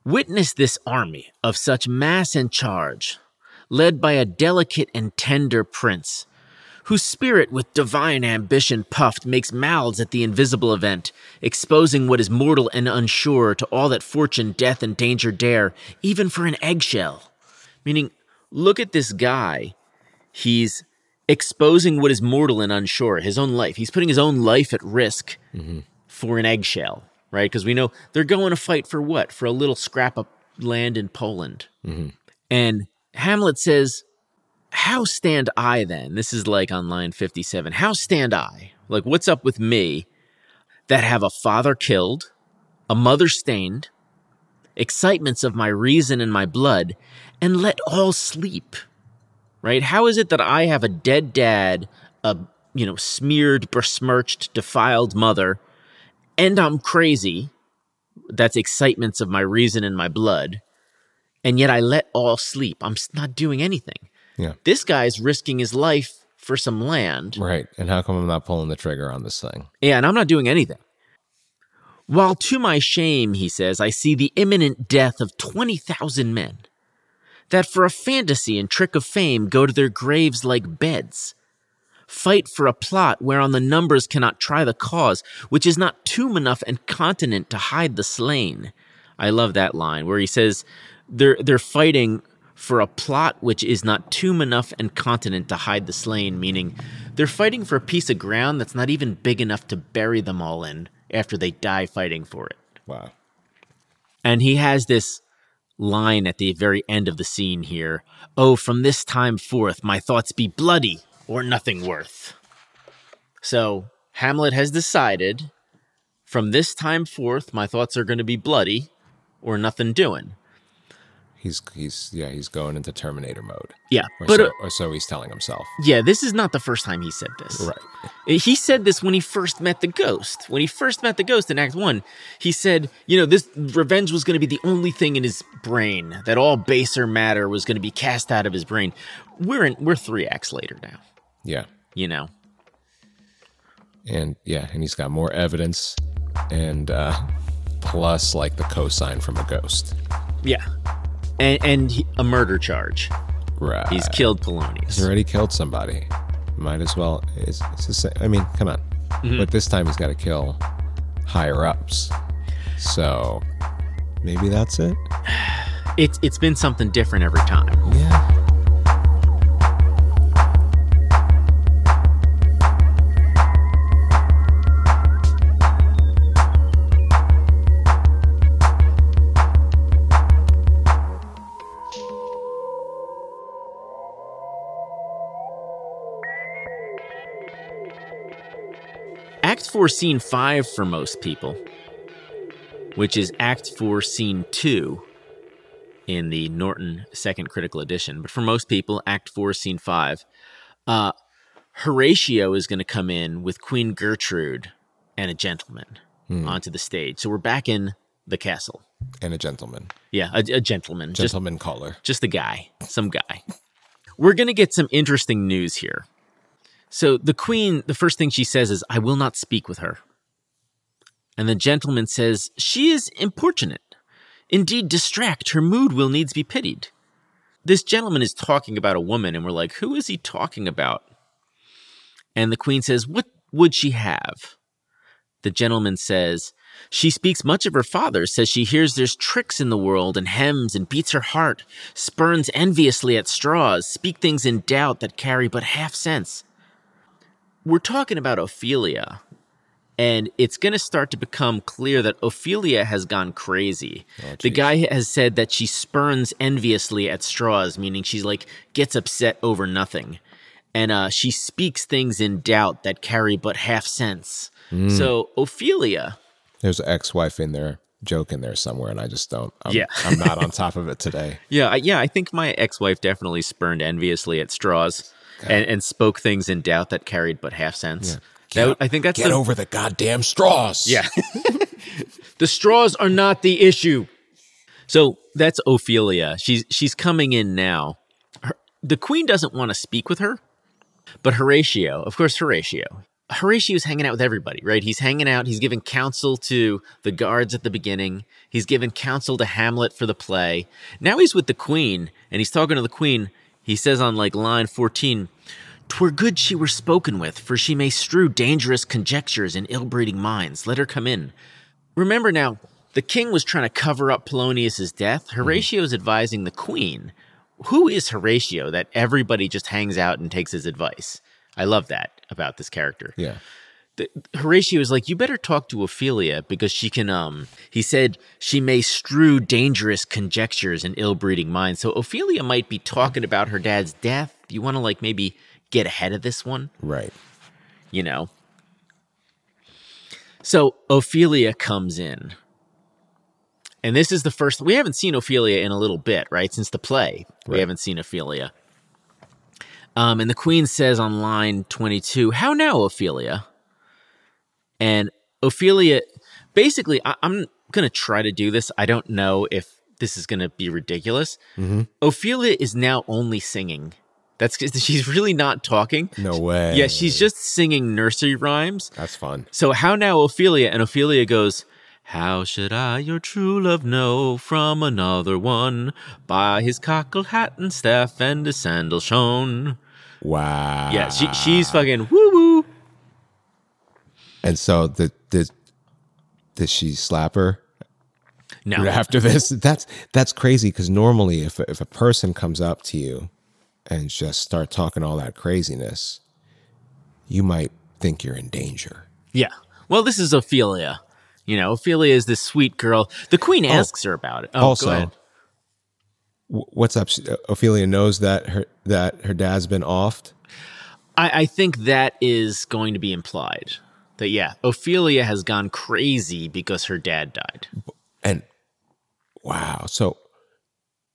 Witness this army of such mass and charge, led by a delicate and tender prince, whose spirit with divine ambition puffed makes mouths at the invisible event, exposing what is mortal and unsure to all that fortune, death, and danger dare, even for an eggshell. Meaning, look at this guy. He's exposing what is mortal and unsure, his own life. He's putting his own life at risk mm-hmm. for an eggshell, right? Because we know they're going to fight for what? For a little scrap of land in Poland. Mm-hmm. And Hamlet says, How stand I then? This is like on line 57. How stand I? Like, what's up with me that have a father killed, a mother stained, excitements of my reason and my blood, and let all sleep? Right? How is it that I have a dead dad, a you know, smeared, besmirched, defiled mother, and I'm crazy? That's excitements of my reason and my blood and yet I let all sleep. I'm not doing anything. Yeah. This guy's risking his life for some land. Right. And how come I'm not pulling the trigger on this thing? Yeah, and I'm not doing anything. While to my shame, he says, I see the imminent death of 20,000 men, that for a fantasy and trick of fame go to their graves like beds. Fight for a plot whereon the numbers cannot try the cause, which is not tomb enough and continent to hide the slain. I love that line where he says they're they're fighting for a plot which is not tomb enough and continent to hide the slain, meaning they're fighting for a piece of ground that's not even big enough to bury them all in after they die fighting for it. Wow. And he has this line at the very end of the scene here Oh, from this time forth, my thoughts be bloody or nothing worth. So Hamlet has decided from this time forth, my thoughts are going to be bloody or nothing doing. He's he's yeah, he's going into Terminator mode. Yeah. Or, But so, uh, or so he's telling himself. yeah, this is not the first time he said this. Right. He said this when he first met the ghost. When he first met the ghost in Act One, he said, you know, this revenge was going to be the only thing in his brain, that all baser matter was going to be cast out of his brain. We're in, we're three acts later now, Yeah. you know. And yeah, and he's got more evidence and uh plus like the cosign from a ghost. Yeah. And, and he, a murder charge. Right. He's killed Polonius. He's already killed somebody. Might as well. It's, it's the same. I mean, come on. Mm-hmm. But this time he's got to kill higher ups. So maybe that's it. It's it's been something different every time. Yeah. Act 4, Scene 5 for most people, which is Act 4, Scene 2 in the Norton Second Critical Edition. But for most people, Act 4, Scene 5, uh, Horatio is going to come in with Queen Gertrude and a gentleman onto the stage. So we're back in the castle. And a gentleman. Yeah, a, a gentleman. Just Gentleman caller. just a guy, some guy. We're going to get some interesting news here. So the queen, the first thing she says is, I will not speak with her. And the gentleman says, She is importunate. Indeed, distract. Her mood will needs be pitied. This gentleman is talking about a woman, and we're like, Who is he talking about? And the queen says, What would she have? The gentleman says, She speaks much of her father, says she hears there's tricks in the world, and hems and beats her heart, spurns enviously at straws, speak things in doubt that carry but half sense. We're talking about Ophelia, and it's going to start to become clear that Ophelia has gone crazy. the guy has said that she spurns enviously at straws, meaning she's like gets upset over nothing. And uh, she speaks things in doubt that carry but half sense. So Ophelia, There's an ex-wife in there, joke in there somewhere, and I just don't. I'm, Yeah. I'm not on top of it today. yeah, yeah, I think my ex-wife definitely spurned enviously at straws and, and spoke things in doubt that carried but half sense. That, I think that's Get the, over the goddamn straws. Yeah. the straws are not the issue. So that's Ophelia. She's she's coming in now. Her, the queen doesn't want to speak with her, but Horatio, of course, Horatio. Horatio's hanging out with everybody, right? He's hanging out. He's giving counsel to the guards at the beginning. He's given counsel to Hamlet for the play. Now he's with the queen, and he's talking to the queen. He says on like line 14, 'Twere good she were spoken with, for she may strew dangerous conjectures in ill breeding minds. Let her come in. Remember now, the king was trying to cover up Polonius's death. Hmm. Horatio is advising the queen. Who is Horatio that everybody just hangs out and takes his advice? I love that about this character. Yeah. The, Horatio is like, you better talk to Ophelia because she can. Um, he said she may strew dangerous conjectures in ill-breeding minds. So Ophelia might be talking about her dad's death. You want to like maybe get ahead of this one, Right. you know? So Ophelia comes in. And this is the first we haven't seen Ophelia in a little bit, right? Since the play. We haven't seen Ophelia. Um, and the queen says on line 22, How now, Ophelia? And Ophelia, basically, I, I'm going to try to do this. I don't know if this is going to be ridiculous. Mm-hmm. Ophelia is now only singing. That's she's really not talking. No way. Yeah, she's just singing nursery rhymes. That's fun. So how now, Ophelia? And Ophelia goes, How should I your true love know from another one? By his cockle hat and staff and his sandal shone." Wow. Yeah, she, she's fucking woo woo. And so the did did she slap her No, after this? That's that's crazy because normally if if a person comes up to you and just start talking all that craziness, you might think you're in danger. yeah. Well, this is Ophelia. You know, Ophelia is this sweet girl. The queen oh. asks her about it. Oh, also, what's up? Uh, Ophelia knows that her that her dad's been offed. I, I think that is going to be implied. That yeah, Ophelia has gone crazy because her dad died. And wow, so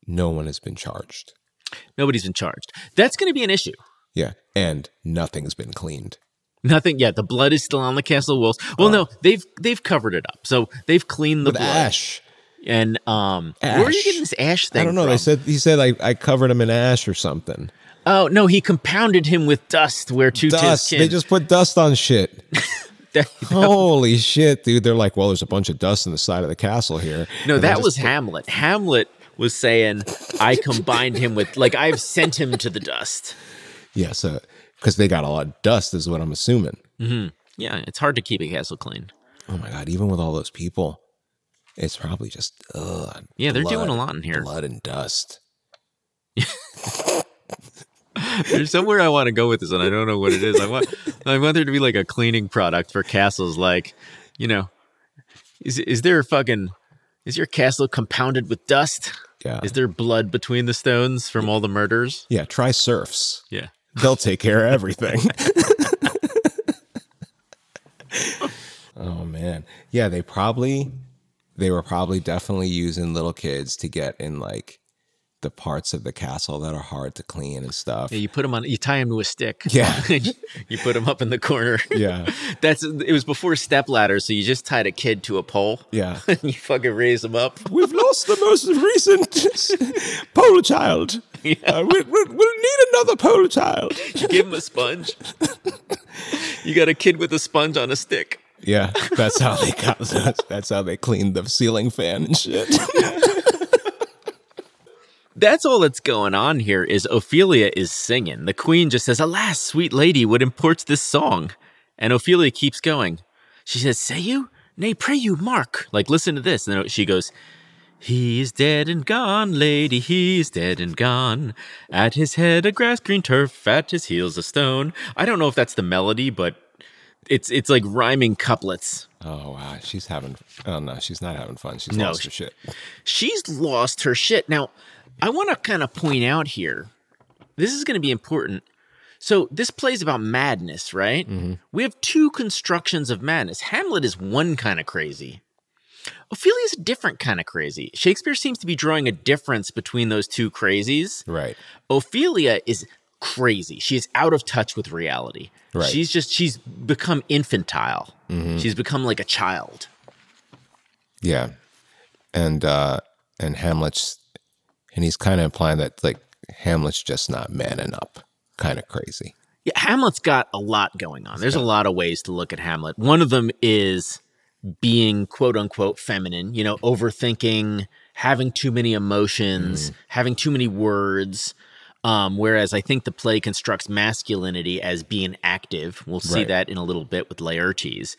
no one has been charged. Nobody's been charged. That's going to be an issue. Yeah, and nothing's been cleaned. Nothing yet. The blood is still on the castle walls. Well, no, they've they've covered it up. So they've cleaned the blood. ash. And um, where are you getting this ash thing? I don't know. From? They said he said I, I covered him in ash or something. oh no, he compounded him with dust where two Dust. tis They just put dust on shit. Holy shit, dude! They're like, well, there's a bunch of dust in the side of the castle here. no, And that just was Hamlet. Hamlet was saying, "I combined him with like I've sent him to the dust." yeah. So because they got a lot of dust, is what I'm assuming. Mm-hmm. Yeah, it's hard to keep a castle clean. Oh my god! Even with all those people, it's probably just ugh, Yeah, they're doing a lot in here. Blood and dust. There's somewhere I want to go with this, and I don't know what it is. I want I want there to be like a cleaning product for castles. Like, you know, is is there a fucking is your castle compounded with dust? Yeah. Is there blood between the stones from all the murders? Yeah. Try serfs. Yeah. They'll take care of everything. oh man. Yeah, they probably they were probably definitely using little kids to get in like the parts of the castle that are hard to clean and stuff. Yeah, you put them on. You tie them to a stick. Yeah. you put them up in the corner. Yeah. That's it. Was before step ladders, so you just tied a kid to a pole. Yeah. and you fucking raise them up. We've lost the most recent pole child. Uh, we, we, we'll need another pole child. You give him a sponge. you got a kid with a sponge on a stick. Yeah, that's how they got. That's, that's how they cleaned the ceiling fan and shit. That's all that's going on here is Ophelia is singing. The queen just says, Alas, sweet lady, what imports this song? And Ophelia keeps going. She says, Say you? Nay, pray you, mark. Like, listen to this. And then she goes, He is dead and gone, lady, he is dead and gone. At his head a grass green turf, at his heels a stone. I don't know if that's the melody, but it's it's like rhyming couplets. Oh wow, she's having. Oh no, she's not having fun. She's No, lost her shit. she's lost her shit. Now, I want to kind of point out here this is going to be important. So, this plays about madness, right? We have two constructions of madness. Hamlet is one kind of crazy. Ophelia is a different kind of crazy. Shakespeare seems to be drawing a difference between those two crazies. Right. Ophelia is crazy. She is out of touch with reality. Right. She's just, she's become infantile. She's become like a child. Yeah, and uh and Hamlet's, and he's kind of implying that like Hamlet's just not manning up, kind of crazy. Yeah, Hamlet's got a lot going on. There's a lot of ways to look at Hamlet. One of them is being quote unquote feminine, you know, overthinking, having too many emotions, having too many words. Um, whereas I think the play constructs masculinity as being active. We'll see Right. that in a little bit with Laertes.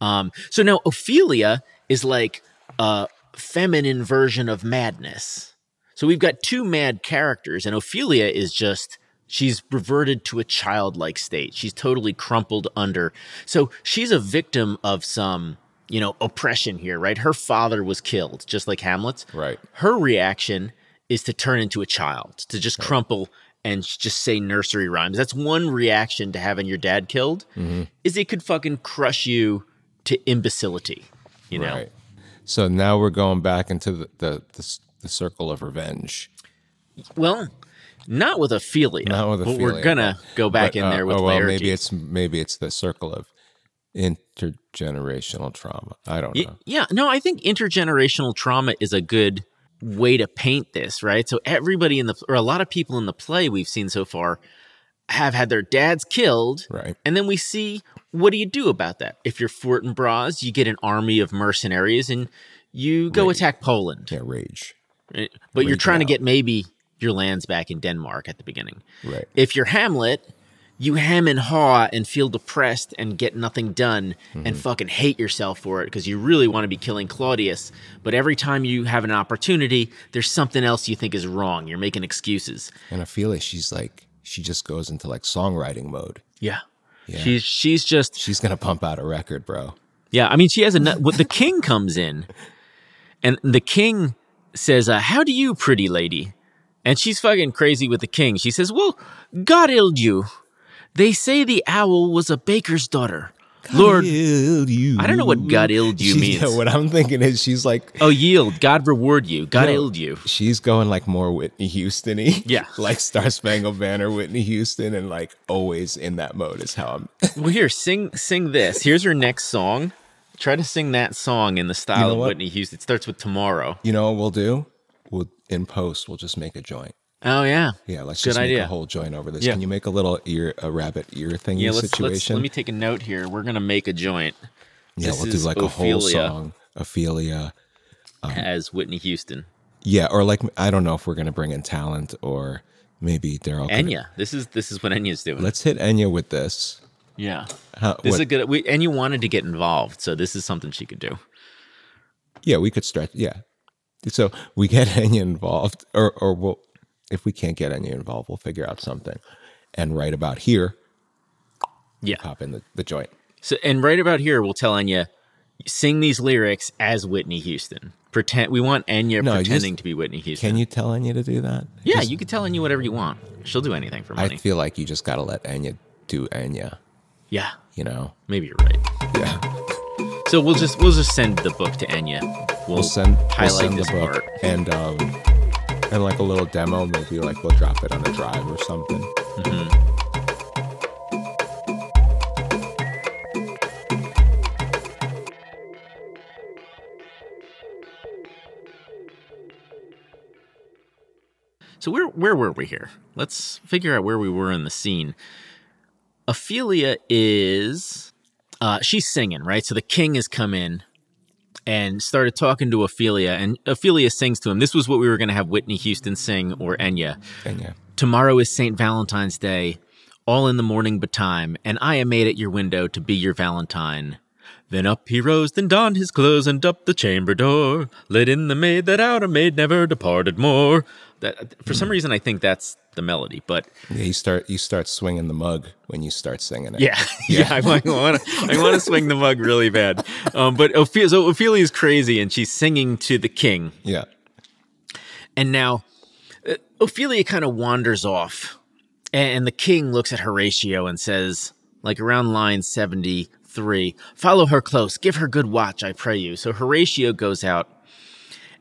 Um, so now Ophelia is like a feminine version of madness. So we've got two mad characters, and Ophelia is just she's reverted to a childlike state. She's totally crumpled under. So she's a victim of some, you know, oppression here, right? Her father was killed, just like Hamlet's. Right. Her reaction is to turn into a child, to just crumple and just say nursery rhymes. That's one reaction to having your dad killed. Mm-hmm. Is it could fucking crush you to imbecility, you know? Right. So now we're going back into the the, the, the circle of revenge. Well, not with Ophelia. Not with but Ophelia, we're gonna go back But, in uh, there with oh, well, maybe it's maybe it's the circle of intergenerational trauma. I don't know. Yeah, no, I think intergenerational trauma is a good way to paint this, right? So everybody in the or a lot of people in the play we've seen so far have had their dads killed, Right. and then we see what do you do about that? If you're Fortinbras, you get an army of mercenaries and you go attack Poland, Yeah, rage. Right? but you're trying to get maybe your lands back in Denmark at the beginning. Right. If you're Hamlet, you hem and haw and feel depressed and get nothing done Mm-hmm. and fucking hate yourself for it because you really want to be killing Claudius. But every time you have an opportunity, there's something else you think is wrong. You're making excuses. And Ophelia, she's like she just goes into like songwriting mode. Yeah. Yeah. She's she's just She's gonna pump out a record, bro. yeah. I mean, she has a what the king comes in, and the king says, uh, "How do you, pretty lady?" And she's fucking crazy with the king. She says, "Well, God illed you. They say the owl was a baker's daughter. Lord, Illed you. I don't know what God illed you She- means. what I'm thinking is she's like oh, yield. God reward you. God No. illed you. she's going like more Whitney Houston-y. Yeah. like Star Spangled Banner, Whitney Houston, and like always in that mode is how I'm. Well, here, sing sing this. Here's her next song. Try to sing that song in the style know of what? Whitney Houston. It starts with tomorrow. You know what we'll do? We'll in post. We'll just make a joint. Oh yeah. Yeah, let's Good just make a whole joint over this. Yeah. Can you make a little ear, a rabbit ear thingy Yeah, let's, let's situation? let me take a note here. We're gonna make a joint yeah, this we'll do like a whole Ophelia. song, Ophelia. Um, as Whitney Houston. Yeah, or like I don't know if we're gonna bring in talent or maybe Daryl. Enya. This is this is what Enya's doing. Let's hit Enya with this. Yeah. How, This is a good we and you wanted to get involved, so this is something she could do. yeah, we could stretch. Yeah, so we get Enya involved, or or we'll if we can't get Enya involved, we'll figure out something. And right about here, Yeah. pop in the, the joint. So and right about here we'll tell Enya sing these lyrics as Whitney Houston. Pretend we want Enya No, just- pretending to be Whitney Houston. Can you tell Enya to do that? yeah, Just- you can tell Enya whatever you want. She'll do anything for me. I feel like you just got to let Enya do Enya. Yeah. You know? Maybe you're right. Yeah. So we'll just we'll just send the book to Enya. We'll, We'll send we'll highlight send the book part. and um and like a little demo. Maybe like we'll drop it on a drive or something. So where where were we here? Let's figure out where we were in the scene. Ophelia is uh she's singing, right? So the king has come in and started talking to Ophelia and Ophelia sings to him. This was what we were going to have Whitney Houston sing or Enya. Enya. Tomorrow is St. Valentine's Day, all in the morning betime, and I am made at your window to be your Valentine. Then up he rose, then donned his clothes, and up the chamber door, let in the maid that out a maid never departed more. That for some reason I think that's the melody, but Yeah, you start you start swinging the mug when you start singing it. yeah, yeah, I want to I want to swing the mug really bad. Um, but Ophelia, so Ophelia's crazy, and she's singing to the king. Yeah. And now uh, Ophelia kind of wanders off, and the king looks at Horatio and says, like around line 73, follow her close, give her good watch, I pray you. So Horatio goes out,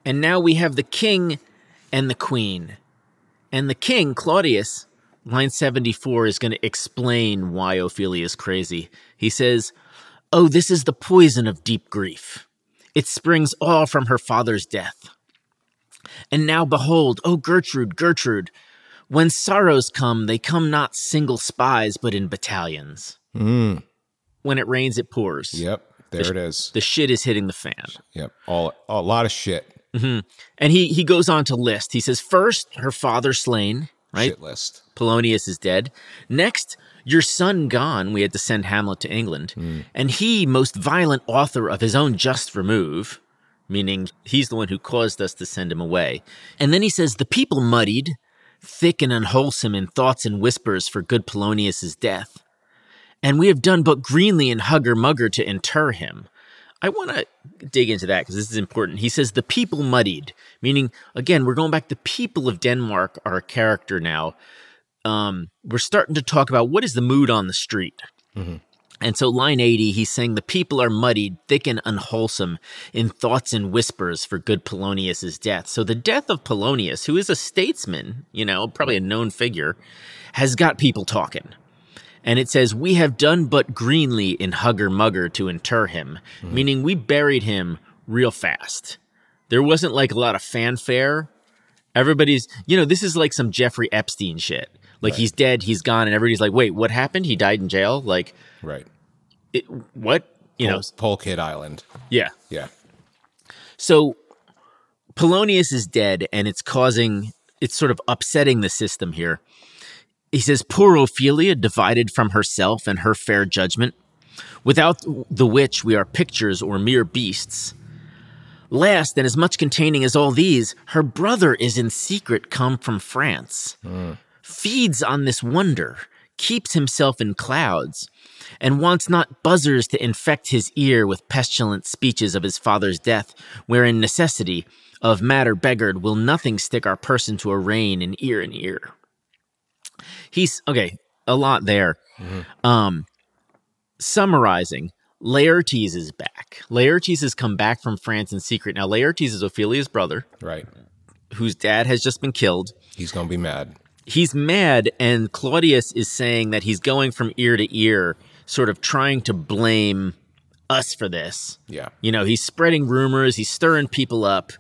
and now we have the king and the queen. And the king, Claudius, line 74, is going to explain why Ophelia is crazy. He says, Oh, this is the poison of deep grief. It springs all from her father's death. And now behold, O Gertrude, Gertrude, when sorrows come, they come not single spies, but in battalions. Mm. When it rains, it pours. Yep. There it is. The shit is hitting the fan. Yep. All a lot of shit. Mm-hmm. And he he goes on to list. He says, first, her father slain, right? Shit list. Polonius is dead. Next, your son gone, we had to send Hamlet to England. Hmm. And he, most violent author of his own just remove, meaning he's the one who caused us to send him away. And then he says, The people muddied, thick and unwholesome in thoughts and whispers for good Polonius's death. And we have done but greenly and hugger mugger to inter him. I want to dig into that because this is important. He says the people muddied, meaning again, we're going back. The people of Denmark are a character now. Um, we're starting to talk about what is the mood on the street. And so, line 80, he's saying the people are muddied, thick and unwholesome in thoughts and whispers for good Polonius's death. So, the death of Polonius, who is a statesman, you know, probably a known figure, has got people talking. And it says, We have done but greenly in hugger mugger to inter him, mm-hmm. meaning we buried him real fast. There wasn't like a lot of fanfare. Everybody's, you know, this is like some Jeffrey Epstein shit. Like he's dead, he's gone, and everybody's like, wait, what happened? He died in jail? Like, Right. it, what? You know, Pol, Pole Kid Island. yeah. Yeah. So Polonius is dead, and it's causing, it's sort of upsetting the system here. He says, Poor Ophelia, divided from herself and her fair judgment, without the which we are pictures or mere beasts. Last, and as much containing as all these, her brother is in secret come from France, hmm. feeds on this wonder, keeps himself in clouds, and wants not buzzers to infect his ear with pestilent speeches of his father's death, wherein necessity of matter beggared will nothing stick our person to a rein in ear and ear. He's okay, a lot there. Um, summarizing, Laertes is back. Laertes has come back from France in secret. Now, Laertes is Ophelia's brother, Right. whose dad has just been killed. He's gonna be mad. He's mad, and Claudius is saying that he's going from ear to ear, sort of trying to blame us for this. Yeah. You know, he's spreading rumors, he's stirring people up.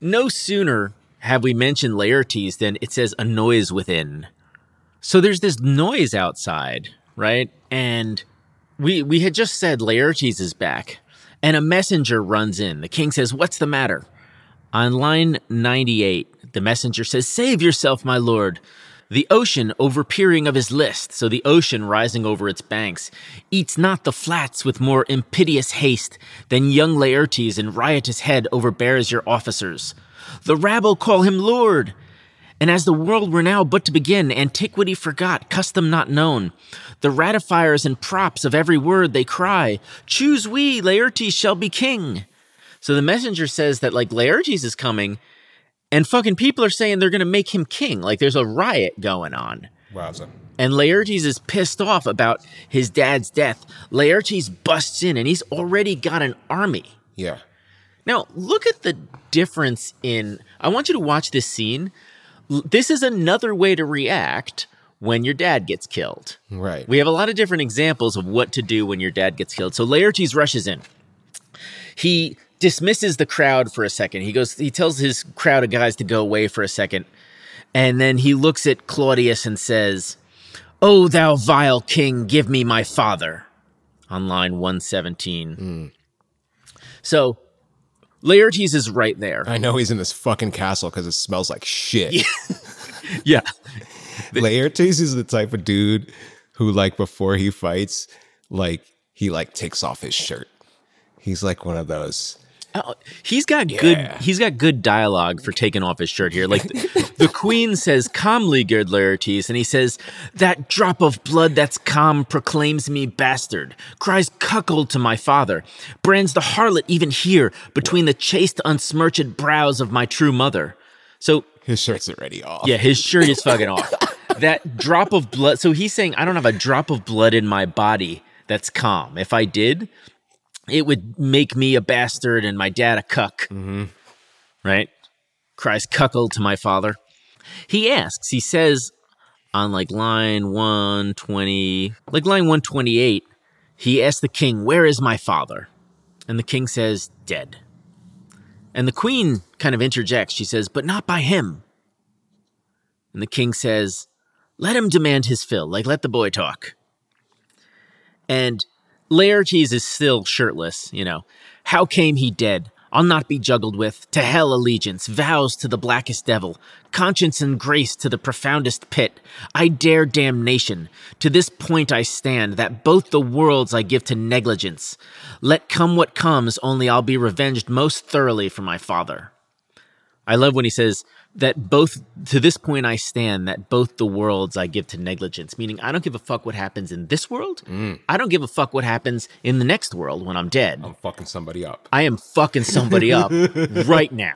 No sooner have we mentioned Laertes than it says a noise within. So there's this noise outside, right? And we we had just said Laertes is back, and a messenger runs in. The king says, "What's the matter?" On line 98, the messenger says, Save yourself, my lord. The ocean, overpeering of his list, so the ocean rising over its banks, eats not the flats with more impiteous haste than young Laertes in riotous head overbears your officers. The rabble call him lord. And as the world were now but to begin, antiquity forgot, custom not known. The ratifiers and props of every word they cry, Choose we, Laertes shall be king. So the messenger says that like Laertes is coming, and fucking people are saying they're gonna make him king. Like there's a riot going on. Wowza. And Laertes is pissed off about his dad's death. Laertes busts in and he's already got an army. Yeah. Now, look at the difference in. I want you to watch this scene. This is another way to react when your dad gets killed. Right. We have a lot of different examples of what to do when your dad gets killed. So Laertes rushes in. He dismisses the crowd for a second. He goes, he tells his crowd of guys to go away for a second. And then he looks at Claudius and says, O thou vile king, give me my father. On line 117. Hmm. So Laertes is right there. I know he's in this fucking castle because it smells like shit. Yeah. Laertes is the type of dude who, like, before he fights, like, he like takes off his shirt. He's like one of those. Oh, he's got good he's got good dialogue for taking off his shirt here. Like the, the queen says, calmly, good Laertes, and he says, That drop of blood that's calm proclaims me bastard, cries cuckold to my father, brands the harlot even here between the chaste unsmirched brows of my true mother. So His shirt's already off. yeah, his shirt is fucking off. That drop of blood. So he's saying, I don't have a drop of blood in my body that's calm. If I did, it would make me a bastard and my dad a cuck. Mm-hmm. Right? Cries cuckold to my father. He asks, he says on like line 120, like line 128, he asks the king, Where is my father? And the king says, Dead. And the queen kind of interjects. She says, But not by him. And the king says, Let him demand his fill. Like, let the boy talk. And Laertes is still shirtless, you know. How came he dead? I'll not be juggled with. To hell allegiance, vows to the blackest devil, conscience and grace to the profoundest pit. I dare damnation. To this point I stand, that both the worlds I give to negligence. Let come what comes, only I'll be revenged most thoroughly for my father. I love when he says, that both to this point I stand that both the worlds I give to negligence, meaning I don't give a fuck what happens in this world. Mm. I don't give a fuck what happens in the next world when I'm dead. I'm fucking somebody up. I am fucking somebody up right now.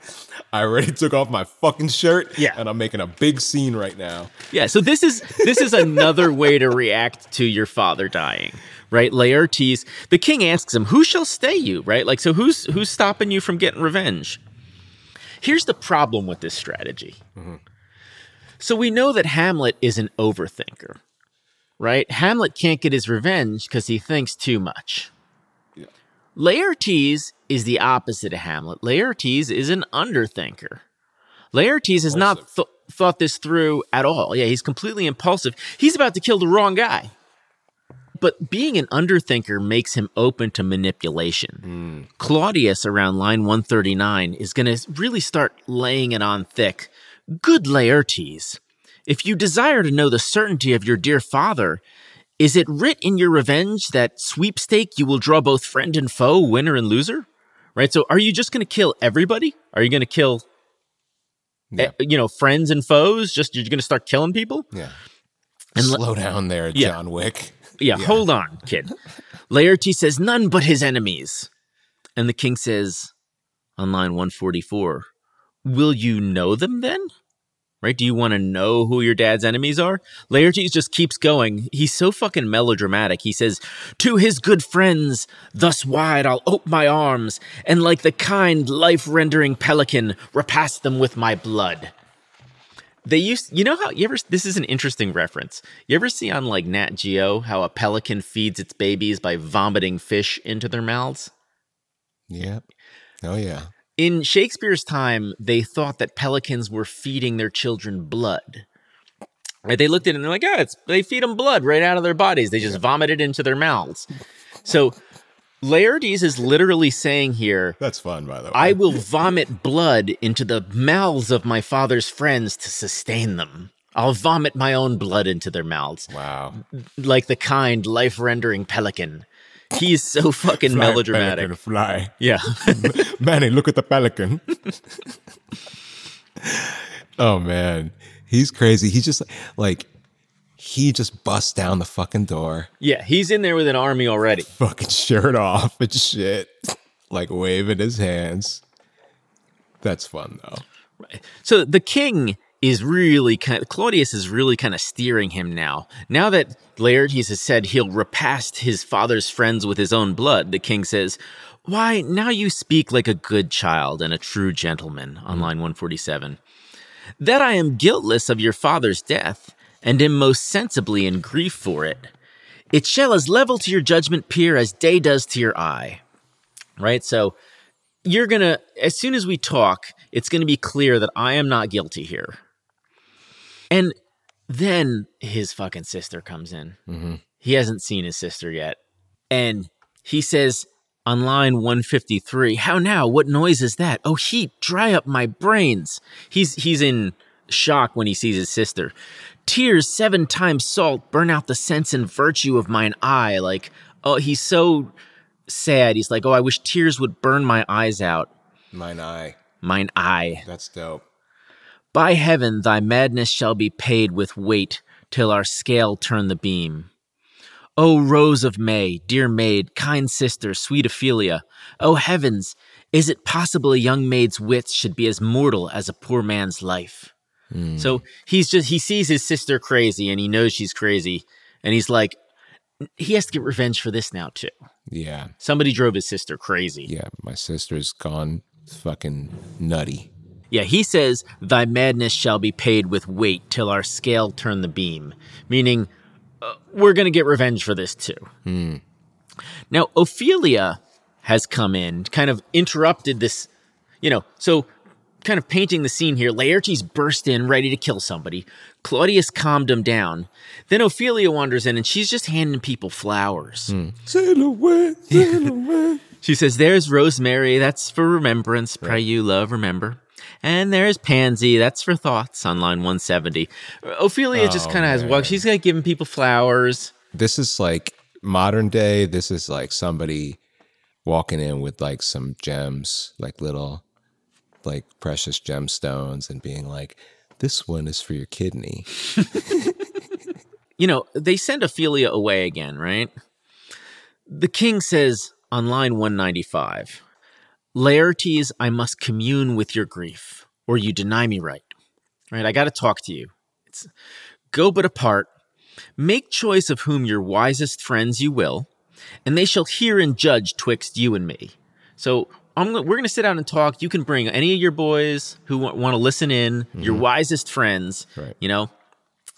I already took off my fucking shirt. Yeah. And I'm making a big scene right now. Yeah, so this is this is another way to react to your father dying. Right? Laertes, the king asks him, Who shall stay you? Right? Like, so who's who's stopping you from getting revenge? Here's the problem with this strategy. Mm-hmm. So we know that Hamlet is an overthinker, right? Hamlet can't get his revenge because he thinks too much. Laertes is the opposite of Hamlet. Laertes is an underthinker. Laertes has not th- thought this through at all. Yeah, he's completely impulsive. He's about to kill the wrong guy. But being an underthinker makes him open to manipulation. Claudius, around line 139, is going to really start laying it on thick. Good Laertes, if you desire to know the certainty of your dear father, is it writ in your revenge that sweepstake you will draw both friend and foe, winner and loser? Right? So are you just going to kill everybody? Are you going to kill, eh, you know, friends and foes? Just you're going to start killing people? Yeah. And le- Slow down there, Yeah. John Wick. Yeah, hold on, kid. Laertes says, none but his enemies. And the king says, on line 144, will you know them then? Right? Do you want to know who your dad's enemies are? Laertes just keeps going. He's so fucking melodramatic. He says, To his good friends, thus wide I'll ope my arms, and like the kind, life rendering pelican, repast them with my blood. They used, you know how you ever? This is an interesting reference. You ever see on like Nat Geo how a pelican feeds its babies by vomiting fish into their mouths? Yep. Oh yeah. In Shakespeare's time, they thought that pelicans were feeding their children blood. Right? They looked at it and they're like, "Oh, it's they feed them blood right out of their bodies. They just vomit it into their mouths." So Laertes is literally saying here, That's fun, by the way. I will vomit blood into the mouths of my father's friends to sustain them. I'll vomit my own blood into their mouths, wow. like the kind, life rendering pelican. He's so fucking melodramatic. Pelican, fly. Yeah. Manny, look at the pelican. oh man, he's crazy. He's just like he just busts down the fucking door, yeah. He's in there with an army already. fucking shirt off and shit, like waving his hands. That's fun though. Right. So the king is really kind of, Claudius is really kind of steering him now. Now that Laertes has said he'll repast his father's friends with his own blood, the king says, Why, now you speak like a good child and a true gentleman, on mm. line 147. That I am guiltless of your father's death, and am most sensibly in grief for it. It shall as level to your judgment peer as day does to your eye. Right? So you're gonna as soon as we talk it's gonna be clear that i am not guilty here. And then his fucking sister comes in. Mm-hmm. He hasn't seen his sister yet. And he says on line 153 how now? What noise is that? Oh heat dry up my brains. He's he's in shock when he sees his sister. Tears seven times salt burn out the sense and virtue of mine eye. Like oh he's so sad. He's like oh i wish tears would burn my eyes out. Mine eye. mine eye. That's dope. by heaven thy madness shall be paid with weight till our scale turn the beam. O rose of may dear maid kind sister sweet ophelia o heavens is it possible a young maid's wits should be as mortal as a poor man's life so he's just he sees his sister crazy and he knows she's crazy and he's like he has to get revenge for this now too Yeah. somebody drove his sister crazy Yeah. My sister's gone fucking nutty. Yeah, he says, Thy madness shall be paid with weight till our scale turn the beam, meaning uh, we're going to get revenge for this too. Now, Ophelia has come in, kind of interrupted this, you know, so kind of painting the scene here. Laertes burst in, ready to kill somebody. Claudius calmed him down. Then Ophelia wanders in, and she's just handing people flowers. Hmm. Sail away, sail away. She says, There's rosemary, that's for remembrance. Pray you love, remember. And there's pansy, that's for thoughts on line 170. Ophelia just Oh, kind of has walked. She's like giving people flowers. This is like modern day. This is like somebody walking in with like some gems, like little, like precious gemstones, and being like, "This one is for your kidney." You know, they send Ophelia away again, right? The king says on line 195 Laertes, I must commune with your grief, or you deny me right. Right? I got to talk to you. It's go but apart. Make choice of whom your wisest friends you will, and they shall hear and judge twixt you and me. So I'm, we're going to sit down and talk. You can bring any of your boys who want, want to listen in, your mm-hmm. wisest friends, Right. you know.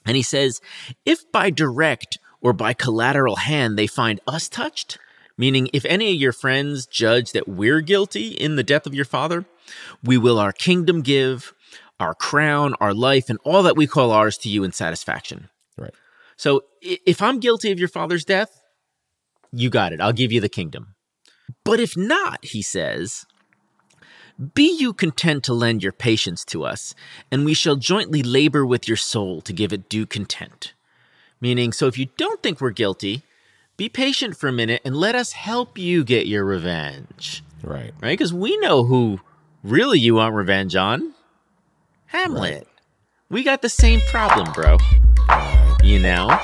And he says, if by direct or by collateral hand they find us touched, meaning if any of your friends judge that we're guilty in the death of your father, we will our kingdom give, our crown, our life, and all that we call ours to you in satisfaction. Right. So if I'm guilty of your father's death, you got it. I'll give you the kingdom. But if not, he says, be you content to lend your patience to us, and we shall jointly labor with your soul to give it due content. Meaning, so if you don't think we're guilty, be patient for a minute and let us help you get your revenge. Right. Right? Because we know who really you want revenge on Hamlet. We got the same problem, bro. You know?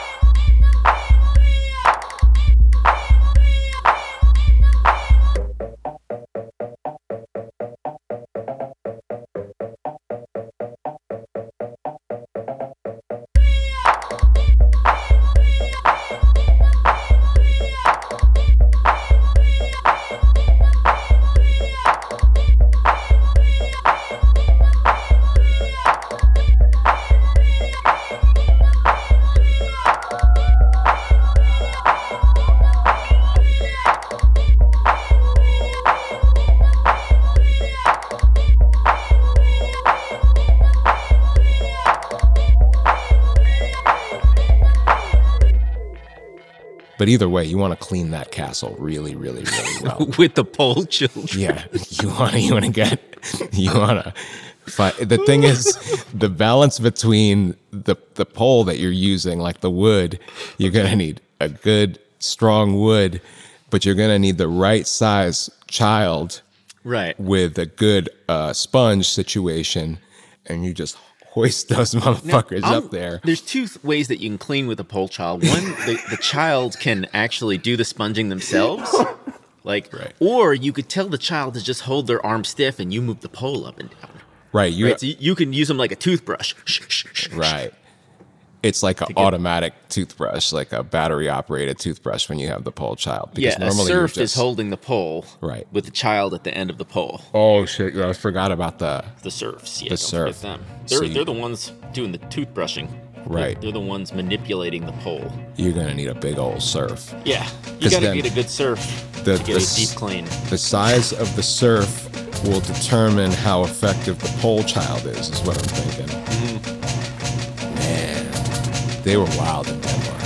But either way, you want to clean that castle really, really, really well. With the pole children. yeah, you want to. You want to get. You want to. Fight. The thing is, the balance between the the pole that you're using, like the wood, you're gonna need a good strong wood, but you're gonna need the right size child Right. with a good uh, sponge situation, and you just hoist those motherfuckers Um, up there. There's two ways that you can clean with a pole child. One, the, the child can actually do the sponging themselves. Like, Right. or you could tell the child to just hold their arm stiff and you move the pole up and down. Right, you Right. So you, you can use them like a toothbrush. right. It's like an automatic toothbrush, like a battery operated toothbrush when you have the pole child. Yeah, a you're serf is holding the pole. Right. With the child at the end of the pole. Oh shit! I forgot about the The serfs. Yeah, The don't serf. forget them. They're, So you- they're the ones doing the toothbrushing. Right. They're, the ones manipulating the pole. You're gonna need a big old serf. Yeah. You gotta get a good serf the- to get the a deep clean. The size of the serf will determine how effective the pole child is. Is what I'm thinking they were wild in Denmark.